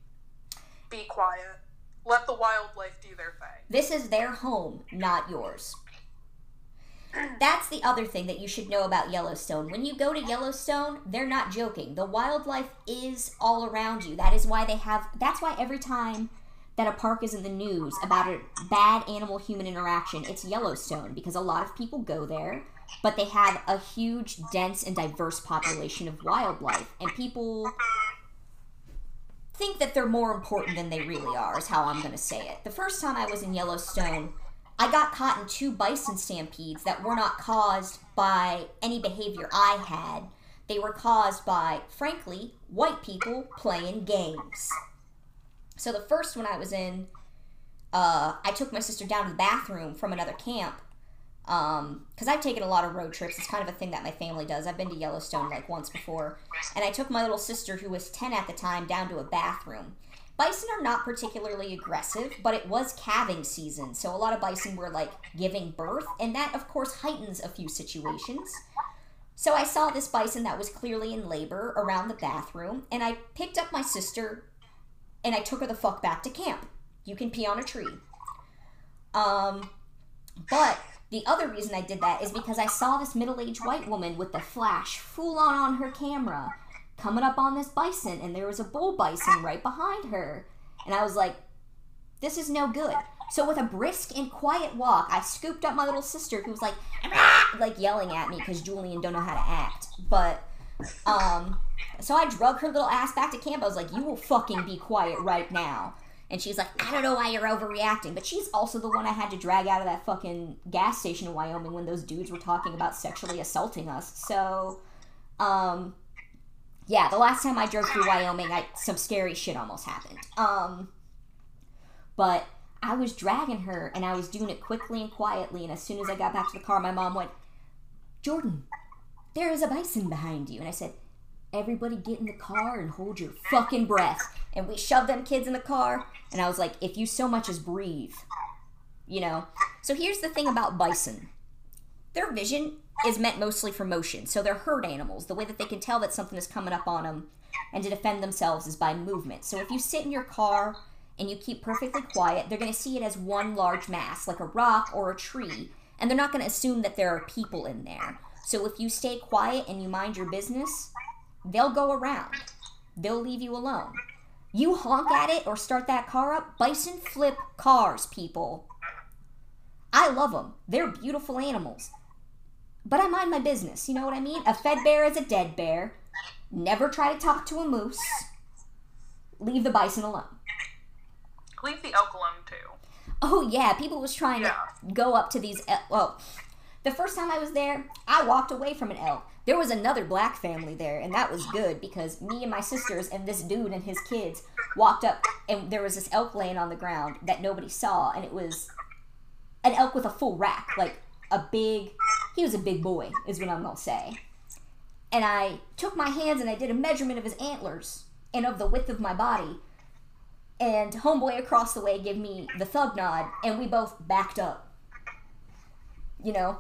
Be quiet. Let the wildlife do their thing. This is their home, not yours. That's the other thing that you should know about Yellowstone. When you go to Yellowstone, they're not joking. The wildlife is all around you. That is why they have that's why every time that a park is in the news about a bad animal human interaction, it's Yellowstone because a lot of people go there, but they have a huge, dense, and diverse population of wildlife. And people think that they're more important than they really are, is how I'm going to say it. The first time I was in Yellowstone, I got caught in two bison stampedes that were not caused by any behavior I had. They were caused by, frankly, white people playing games. So the first one I was in, uh, I took my sister down to the bathroom from another camp. Um, because I've taken a lot of road trips. It's kind of a thing that my family does. I've been to Yellowstone like once before. And I took my little sister, who was 10 at the time, down to a bathroom. Bison are not particularly aggressive, but it was calving season, so a lot of bison were like giving birth, and that of course heightens a few situations. So I saw this bison that was clearly in labor around the bathroom, and I picked up my sister and I took her the fuck back to camp. You can pee on a tree. Um, but the other reason I did that is because I saw this middle aged white woman with the flash full on on her camera coming up on this bison, and there was a bull bison right behind her. And I was like, this is no good. So with a brisk and quiet walk, I scooped up my little sister who was like, <laughs> like yelling at me because Julian don't know how to act. But um, so I drug her little ass back to camp. I was like, you will fucking be quiet right now. And she's like, I don't know why you're overreacting. But she's also the one I had to drag out of that fucking gas station in Wyoming when those dudes were talking about sexually assaulting us. So, um, yeah, the last time I drove through Wyoming, I, some scary shit almost happened. Um, but I was dragging her and I was doing it quickly and quietly. And as soon as I got back to the car, my mom went, Jordan, there is a bison behind you. And I said, everybody get in the car and hold your fucking breath. And we shoved them kids in the car. And I was like, if you so much as breathe, you know? So here's the thing about bison their vision is meant mostly for motion. So they're herd animals. The way that they can tell that something is coming up on them and to defend themselves is by movement. So if you sit in your car and you keep perfectly quiet, they're going to see it as one large mass, like a rock or a tree, and they're not going to assume that there are people in there. So if you stay quiet and you mind your business, they'll go around. They'll leave you alone. You honk at it or start that car up, bison flip cars, people. I love them. They're beautiful animals but I mind my business. You know what I mean? A fed bear is a dead bear. Never try to talk to a moose. Leave the bison alone. Leave the elk alone too. Oh yeah, people was trying Yeah. to go up to these. El- well, the first time I was there, I walked away from an elk. There was another black family there, and that was good because me and my sisters and this dude and his kids walked up, and there was this elk laying on the ground that nobody saw, and it was an elk with a full rack, like a big. He was a big boy, is what I'm gonna say. And I took my hands and I did a measurement of his antlers and of the width of my body. And homeboy across the way gave me the thug nod, and we both backed up. You know,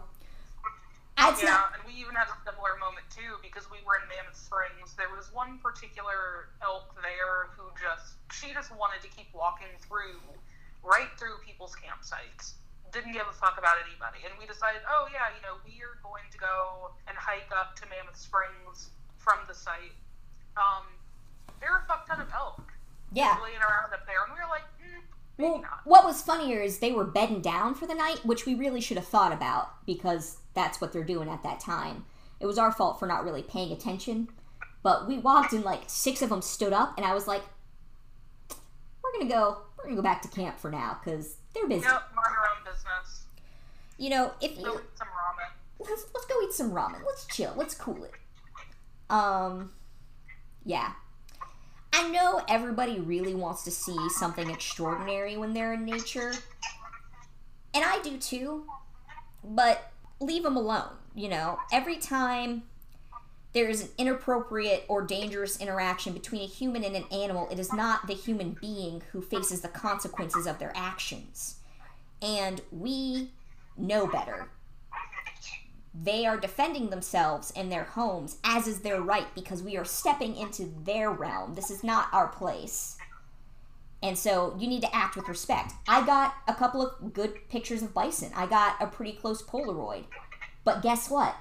Yeah, not. and we even had a similar moment too because we were in Mammoth Springs. There was one particular elk there who just she just wanted to keep walking through right through people's campsites. Didn't give a fuck about anybody. And we decided, oh yeah, you know, we are going to go and hike up to Mammoth Springs from the site. Um, there are a fuck ton of elk Yeah. laying around up there, and we were like, mm, maybe Well, not. what was funnier is they were bedding down for the night, which we really should have thought about because that's what they're doing at that time. It was our fault for not really paying attention. But we walked and like six of them stood up, and I was like, "We're gonna go. We're gonna go back to camp for now because they're busy." Yep, mind your own business. You know, if you eat some ramen. let's let's go eat some ramen. Let's chill. Let's cool it. Um, yeah. I know everybody really wants to see something extraordinary when they're in nature, and I do too. But leave them alone. You know, every time there is an inappropriate or dangerous interaction between a human and an animal, it is not the human being who faces the consequences of their actions. And we know better. They are defending themselves and their homes, as is their right, because we are stepping into their realm. This is not our place. And so you need to act with respect. I got a couple of good pictures of bison. I got a pretty close Polaroid. But guess what?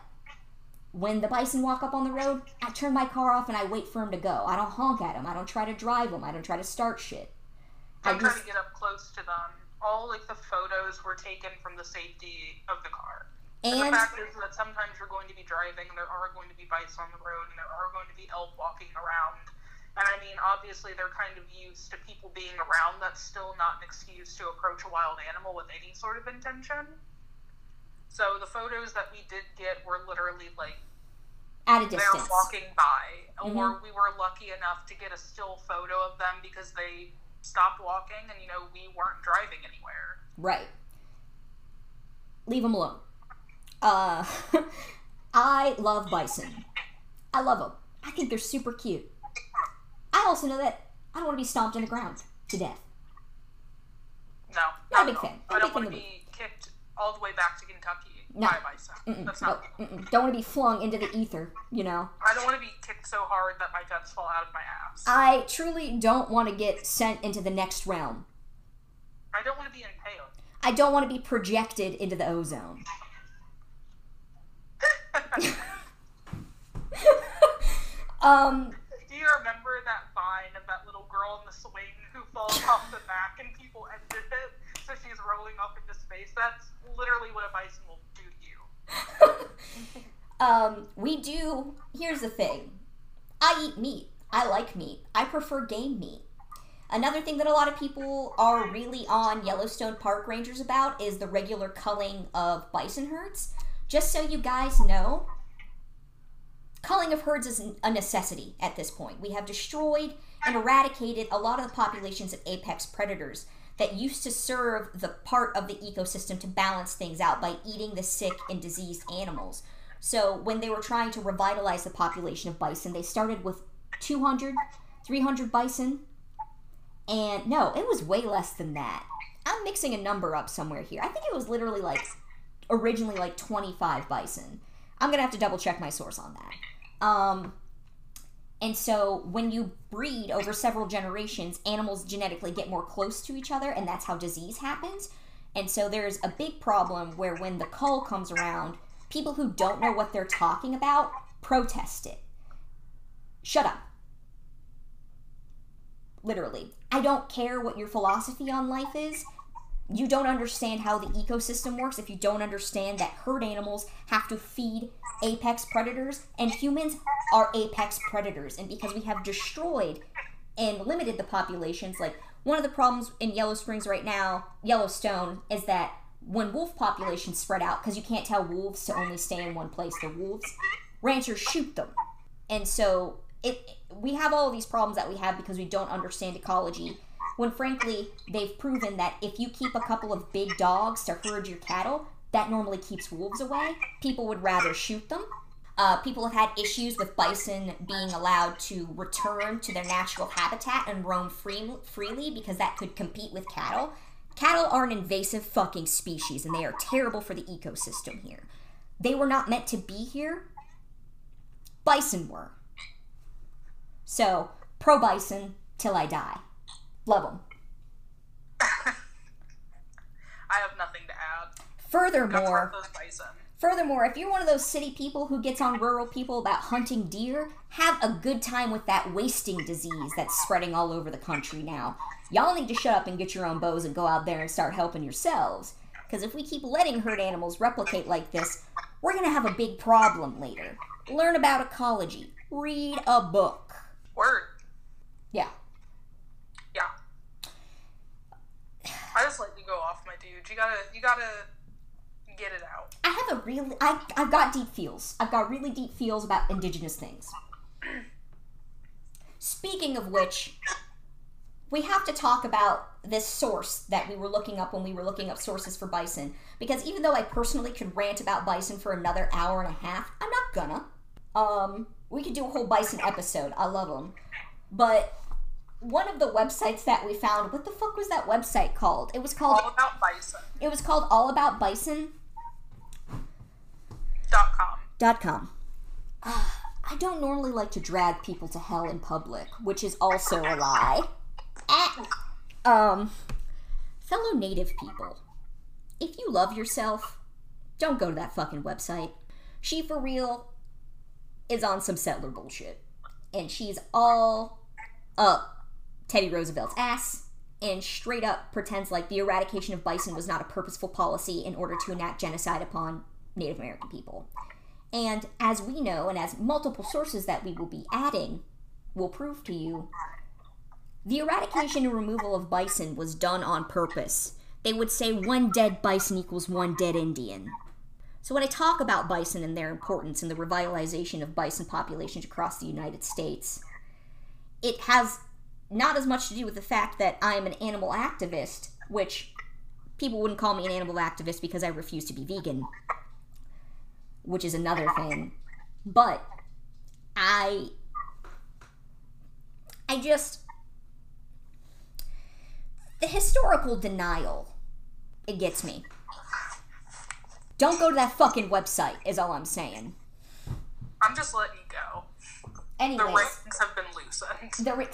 When the bison walk up on the road, I turn my car off and I wait for them to go. I don't honk at them. I don't try to drive them. I don't try to start shit. I I try just to get up close to them. All like the photos were taken from the safety of the car. And, and the fact is that sometimes you're going to be driving, and there are going to be bikes on the road, and there are going to be elk walking around. And I mean, obviously, they're kind of used to people being around. That's still not an excuse to approach a wild animal with any sort of intention. So the photos that we did get were literally like at a they're walking by, or we were lucky enough to get a still photo of them because they stopped walking, and you know we weren't driving anywhere. Right. Leave them alone. Uh, <laughs> I love bison. I love them. I think they're super cute. I also know that I don't want to be stomped in the ground to death. No, Not a big fan. I Not a don't big want to fan of be kicked all the way back to Kentucky No. by. Mm-mm, That's not. Don't want to be flung into the ether, you know? I don't want to be kicked so hard that my guts fall out of my ass. I truly don't want to get sent into the next realm. I don't want to be impaled. I don't want to be projected into the ozone. <laughs> <laughs> um, Do you remember that vine of that little girl in the swing who falls off the back and people ended it? She's rolling up into space. That's literally what a bison will do to you. <laughs> um, we do. Here's the thing I eat meat. I like meat. I prefer game meat. Another thing that a lot of people are really on Yellowstone park rangers about is the regular culling of bison herds. Just so you guys know, culling of herds is a necessity at this point. We have destroyed and eradicated a lot of the populations of apex predators that used to serve the part of the ecosystem to balance things out by eating the sick and diseased animals. So when they were trying to revitalize the population of bison, they started with 200, 300 bison. And no, it was way less than that. I'm mixing a number up somewhere here. I think it was literally like originally like 25 bison. I'm going to have to double check my source on that. Um and so when you breed over several generations, animals genetically get more close to each other and that's how disease happens. And so there's a big problem where when the cull comes around, people who don't know what they're talking about protest it. Shut up. Literally. I don't care what your philosophy on life is. You don't understand how the ecosystem works if you don't understand that herd animals have to feed apex predators and humans are apex predators. And because we have destroyed and limited the populations, like one of the problems in Yellow Springs right now, Yellowstone, is that when wolf populations spread out, because you can't tell wolves to only stay in one place, the wolves, ranchers shoot them. And so it we have all these problems that we have because we don't understand ecology. When frankly, they've proven that if you keep a couple of big dogs to herd your cattle, that normally keeps wolves away. People would rather shoot them. Uh, people have had issues with bison being allowed to return to their natural habitat and roam free, freely because that could compete with cattle. Cattle are an invasive fucking species and they are terrible for the ecosystem here. They were not meant to be here. Bison were. So, pro bison till I die. Love them. I have nothing to add. Furthermore, worth those bison. Furthermore, if you're one of those city people who gets on rural people about hunting deer, have a good time with that wasting disease that's spreading all over the country now. Y'all need to shut up and get your own bows and go out there and start helping yourselves. Because if we keep letting herd animals replicate like this, we're going to have a big problem later. Learn about ecology. Read a book. Word. Yeah. I just like to go off, my dude. You gotta, you gotta get it out. I have a really I I've got deep feels. I've got really deep feels about indigenous things. Speaking of which, we have to talk about this source that we were looking up when we were looking up sources for bison. Because even though I personally could rant about bison for another hour and a half, I'm not gonna. Um, we could do a whole bison episode. I love them. But one of the websites that we found, what the fuck was that website called? It was called All about bison. it was called All About Bison. Dot com. Dot com. Uh, I don't normally like to drag people to hell in public, which is also a lie. Ah. Um, fellow native people, if you love yourself, don't go to that fucking website. She for real is on some settler bullshit. And she's all up Teddy Roosevelt's ass and straight up pretends like the eradication of bison was not a purposeful policy in order to enact genocide upon Native American people. And as we know, and as multiple sources that we will be adding will prove to you, the eradication and removal of bison was done on purpose. They would say one dead bison equals one dead Indian. So when I talk about bison and their importance and the revitalization of bison populations across the United States, it has not as much to do with the fact that I am an animal activist, which people wouldn't call me an animal activist because I refuse to be vegan, which is another thing. But I I just the historical denial it gets me. Don't go to that fucking website is all I'm saying. I'm just letting you go. Anyways, The reins have been loosened. the re-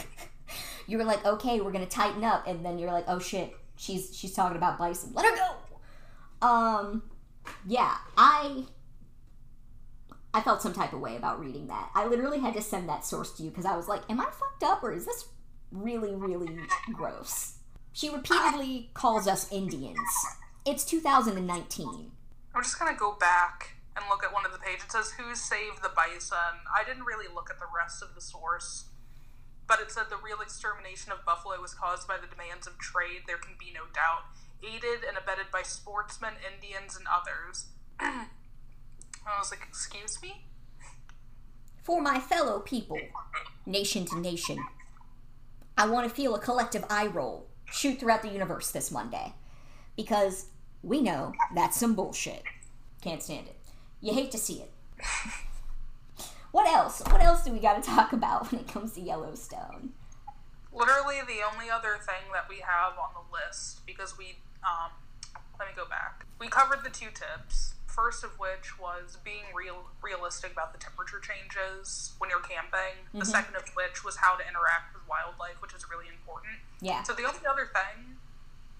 <laughs> you were like, okay, we're gonna tighten up, and then you're like, oh shit, she's she's talking about bison. Let her go. Um, yeah, I I felt some type of way about reading that. I literally had to send that source to you because I was like, am I fucked up or is this really really gross? She repeatedly calls us Indians. It's 2019. I'm just gonna go back and look at one of the pages. It says who saved the bison. I didn't really look at the rest of the source, but it said the real extermination of buffalo was caused by the demands of trade. There can be no doubt, aided and abetted by sportsmen, Indians, and others. <clears throat> I was like, excuse me. For my fellow people, nation to nation, I want to feel a collective eye roll shoot throughout the universe this Monday. Because we know that's some bullshit. Can't stand it. You hate to see it. <laughs> What else? What else do we got to talk about when it comes to Yellowstone? Literally, the only other thing that we have on the list because we um, let me go back. We covered the two tips. First of which was being real realistic about the temperature changes when you're camping. The Mhm. second of which was how to interact with wildlife, which is really important. Yeah. So the only other thing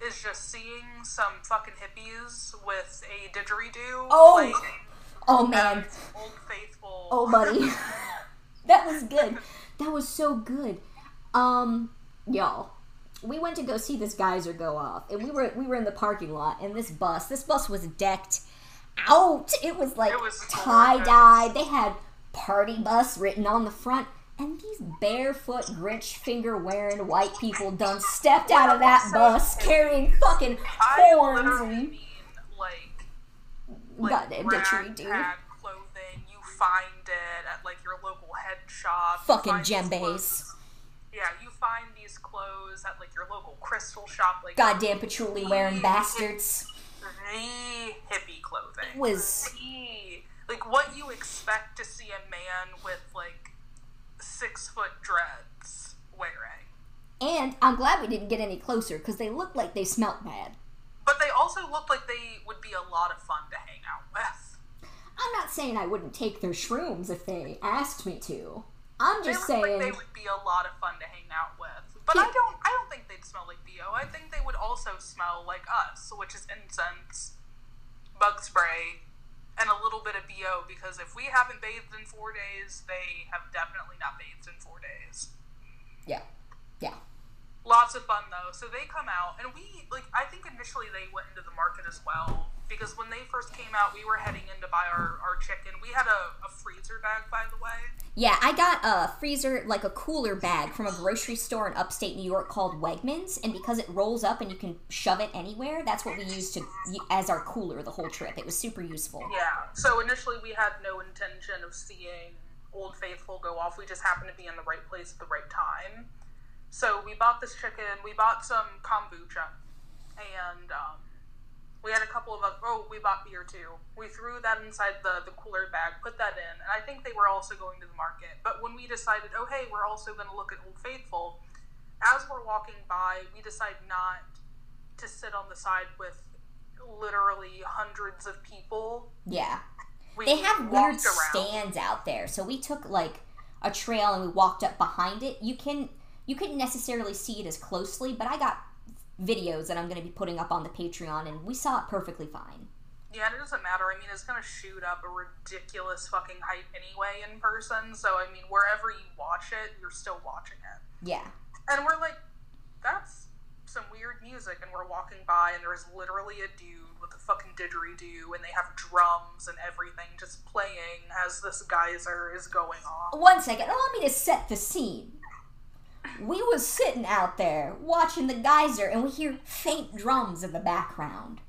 is just seeing some fucking hippies with a didgeridoo Oh, playing Oh man. Old Faithful. Oh buddy. <laughs> that was good. That was so good. Um, y'all. We went to go see this geyser go off, and we were we were in the parking lot, and this bus, this bus was decked out. It was like tie dye. They had party bus written on the front, and these barefoot Grinch finger wearing white people done stepped out of that bus carrying fucking horns and like goddamn didgeridoo. ragtag clothing. You find it at like your local head shop. Fucking djembes. Yeah, you find these clothes at like your local crystal shop. Like Goddamn patchouli wearing bastards. the hippie clothing. It was The- like what you expect to see a man with like six foot dreads wearing. And I'm glad we didn't get any closer because they looked like they smelt bad. But they also looked like they would be a lot of fun to hang out with. I'm not saying I wouldn't take their shrooms if they asked me to. I'm just saying. like they would be a lot of fun to hang out with. But Yeah. I don't I don't think they'd smell like BO. I think they would also smell like us, which is incense, bug spray, and a little bit of BO because if we haven't bathed in four days, they have definitely not bathed in four days. Yeah. Yeah. Lots of fun though. So they come out and we like I think initially they went into the market as well. Because when they first came out, we were heading in to buy our, our chicken. We had a, a freezer bag, by the way. Yeah, I got a freezer, like a cooler bag from a grocery store in upstate New York called Wegmans, and because it rolls up and you can shove it anywhere, that's what we used to as our cooler the whole trip. It was super useful. Yeah. So initially, we had no intention of seeing Old Faithful go off. We just happened to be in the right place at the right time. So we bought this chicken. We bought some kombucha, and um, we had a couple of oth- oh, we bought beer too. We threw that inside the the cooler bag, put that in, and I think they were also going to the market. But when we decided, oh hey, we're also going to look at Old Faithful, as we're walking by, we decide not to sit on the side with literally hundreds of people. Yeah. We They have weird around. stands out there. So we took like a trail and we walked up behind it. You can you couldn't necessarily see it as closely, but I got videos that I'm going to be putting up on the Patreon and we saw it perfectly fine. Yeah, it doesn't matter. I mean, it's gonna shoot up a ridiculous fucking hype anyway in person. So I mean, wherever you watch it, you're still watching it. Yeah. And we're like, that's some weird music. And we're walking by, and there's literally a dude with a fucking didgeridoo, and they have drums and everything just playing as this geyser is going on. One second, allow me to set the scene. We was sitting out there watching the geyser and we hear faint drums in the background.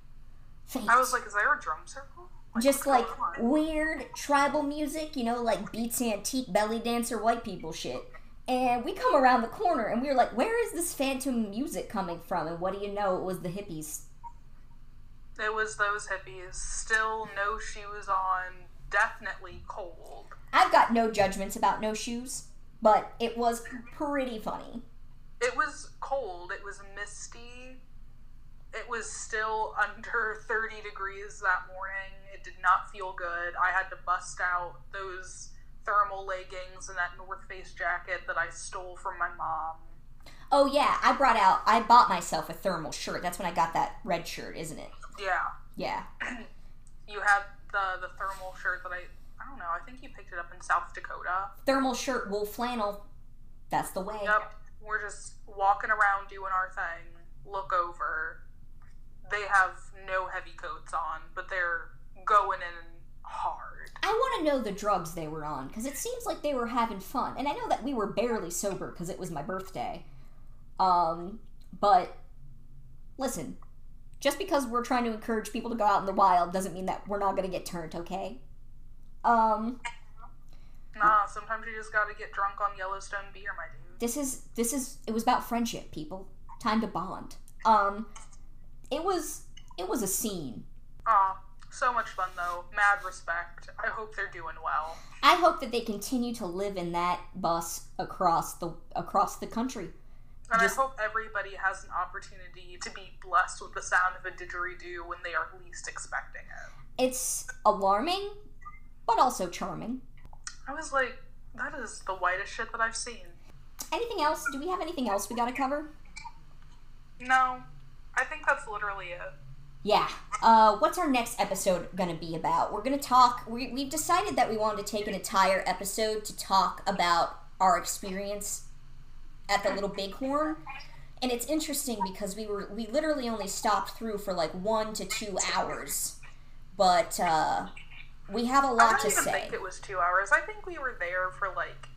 Faint. I was like, is there a drum circle? just like weird tribal music, you know, like beats antique belly dancer white people shit. And we come around the corner and we were like, where is this phantom music coming from? And what do you know? It was the hippies. It was those hippies. Still no shoes on. Definitely cold. I've got no judgments about no shoes, but it was pretty funny. It was cold. It was misty. It was still <laughs> under 30 degrees that morning. It did not feel good. I had to bust out those thermal leggings and that North Face jacket that I stole from my mom. Oh yeah, I brought out I bought myself a thermal shirt. That's when I got that red shirt, isn't it? Yeah. Yeah. <clears throat> You had the the thermal shirt that I I don't know. I think you picked it up in South Dakota. Thermal shirt, wool flannel. That's the way. Yep. We're just walking around doing our thing. Look over. They have no heavy coats on, but they're going in hard. I want to know the drugs they were on because it seems like they were having fun. And I know that we were barely sober because it was my birthday. Um, but listen, just because we're trying to encourage people to go out in the wild doesn't mean that we're not going to get turned, okay? Um, Nah, sometimes you just gotta get drunk on Yellowstone beer, my dude. this is this is it was about friendship, people. Time to bond. Um, it was it was a scene. Aw, so much fun though. Mad respect. I hope they're doing well. I hope that they continue to live in that bus across the across the country. And Just- I hope everybody has an opportunity to be blessed with the sound of a didgeridoo when they are least expecting it. It's alarming, but also charming. I was like, that is the whitest shit that I've seen. Anything else? Do we have anything else we got to cover? No, I think that's literally it. Yeah. Uh, what's our next episode going to be about? We're going to talk. We, we've decided that we wanted to take an entire episode to talk about our experience at the Little Bighorn. And it's interesting because we were we literally only stopped through for like one to two hours, but uh, we have a lot I don't to even say. think it was two hours. I think we were there for like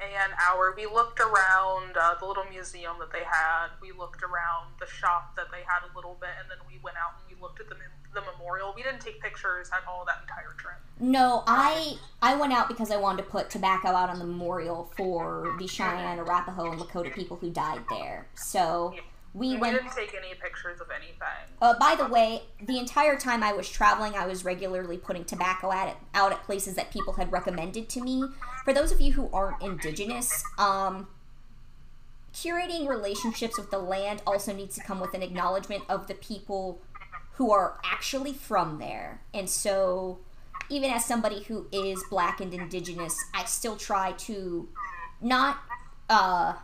an hour. We looked around uh, the little museum that they had. We looked around the shop that they had a little bit, and then we went out and we looked at the the memorial. We didn't take pictures at all that entire trip. No, I I went out because I wanted to put tobacco out on the memorial for the Cheyenne, Arapaho, and Lakota people who died there. So we We went. didn't take any pictures of anything. Uh, by the way, the entire time I was traveling, I was regularly putting tobacco at it, out at places that people had recommended to me. For those of you who aren't indigenous, um, curating relationships with the land also needs to come with an acknowledgement of the people who are actually from there. And so, even as somebody who is black and indigenous, I still try to not uh,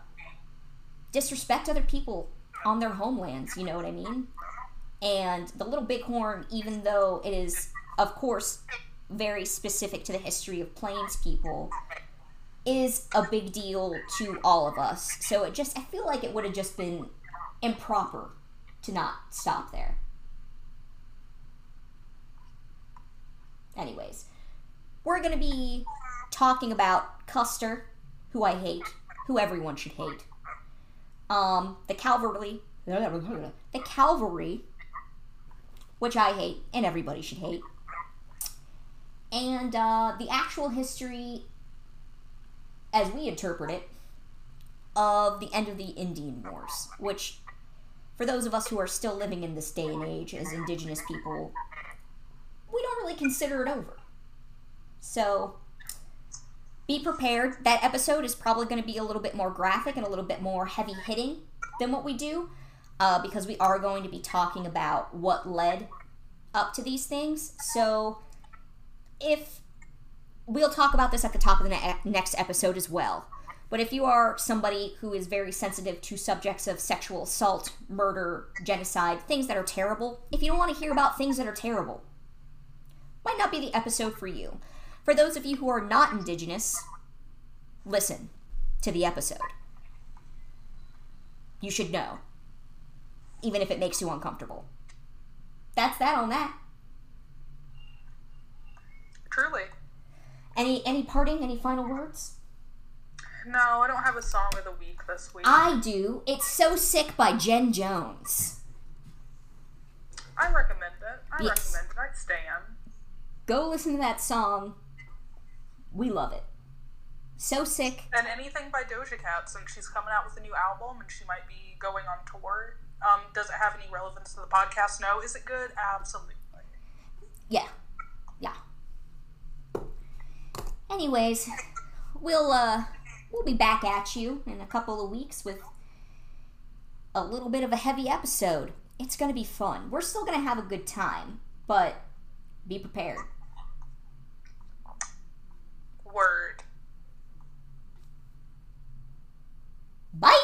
disrespect other people on their homelands, you know what I mean? And the Little Bighorn, even though it is, of course, very specific to the history of Plains people, is a big deal to all of us. So it just, I feel like it would have just been improper to not stop there. Anyways, we're going to be talking about Custer, who I hate, who everyone should hate. Um, the cavalry, the cavalry, which I hate and everybody should hate, and uh, the actual history, as we interpret it, of the end of the Indian Wars, which, for those of us who are still living in this day and age as indigenous people, we don't really consider it over. So, be prepared. That episode is probably going to be a little bit more graphic and a little bit more heavy hitting than what we do. uh, because we are going to be talking about what led up to these things. So, if we'll talk about this at the top of the ne- next episode as well. But if you are somebody who is very sensitive to subjects of sexual assault, murder, genocide, things that are terrible, if you don't want to hear about things that are terrible, might not be the episode for you. For those of you who are not indigenous, listen to the episode. You should know, even if it makes you uncomfortable. That's that on that. Truly. Any any parting, any final words? No, I don't have a song of the week this week. I do. It's So Sick by Jen Jones. I recommend it. I Yes. recommend it. I'd stand. Go listen to that song. We love it. So sick. And anything by Doja Cat, since she's coming out with a new album and she might be going on tour. Um, does it have any relevance to the podcast? No. Is it good? Absolutely. Yeah. Yeah. Anyways, we'll uh we'll be back at you in a couple of weeks with a little bit of a heavy episode. It's going to be fun. We're still going to have a good time, but be prepared word. Bye.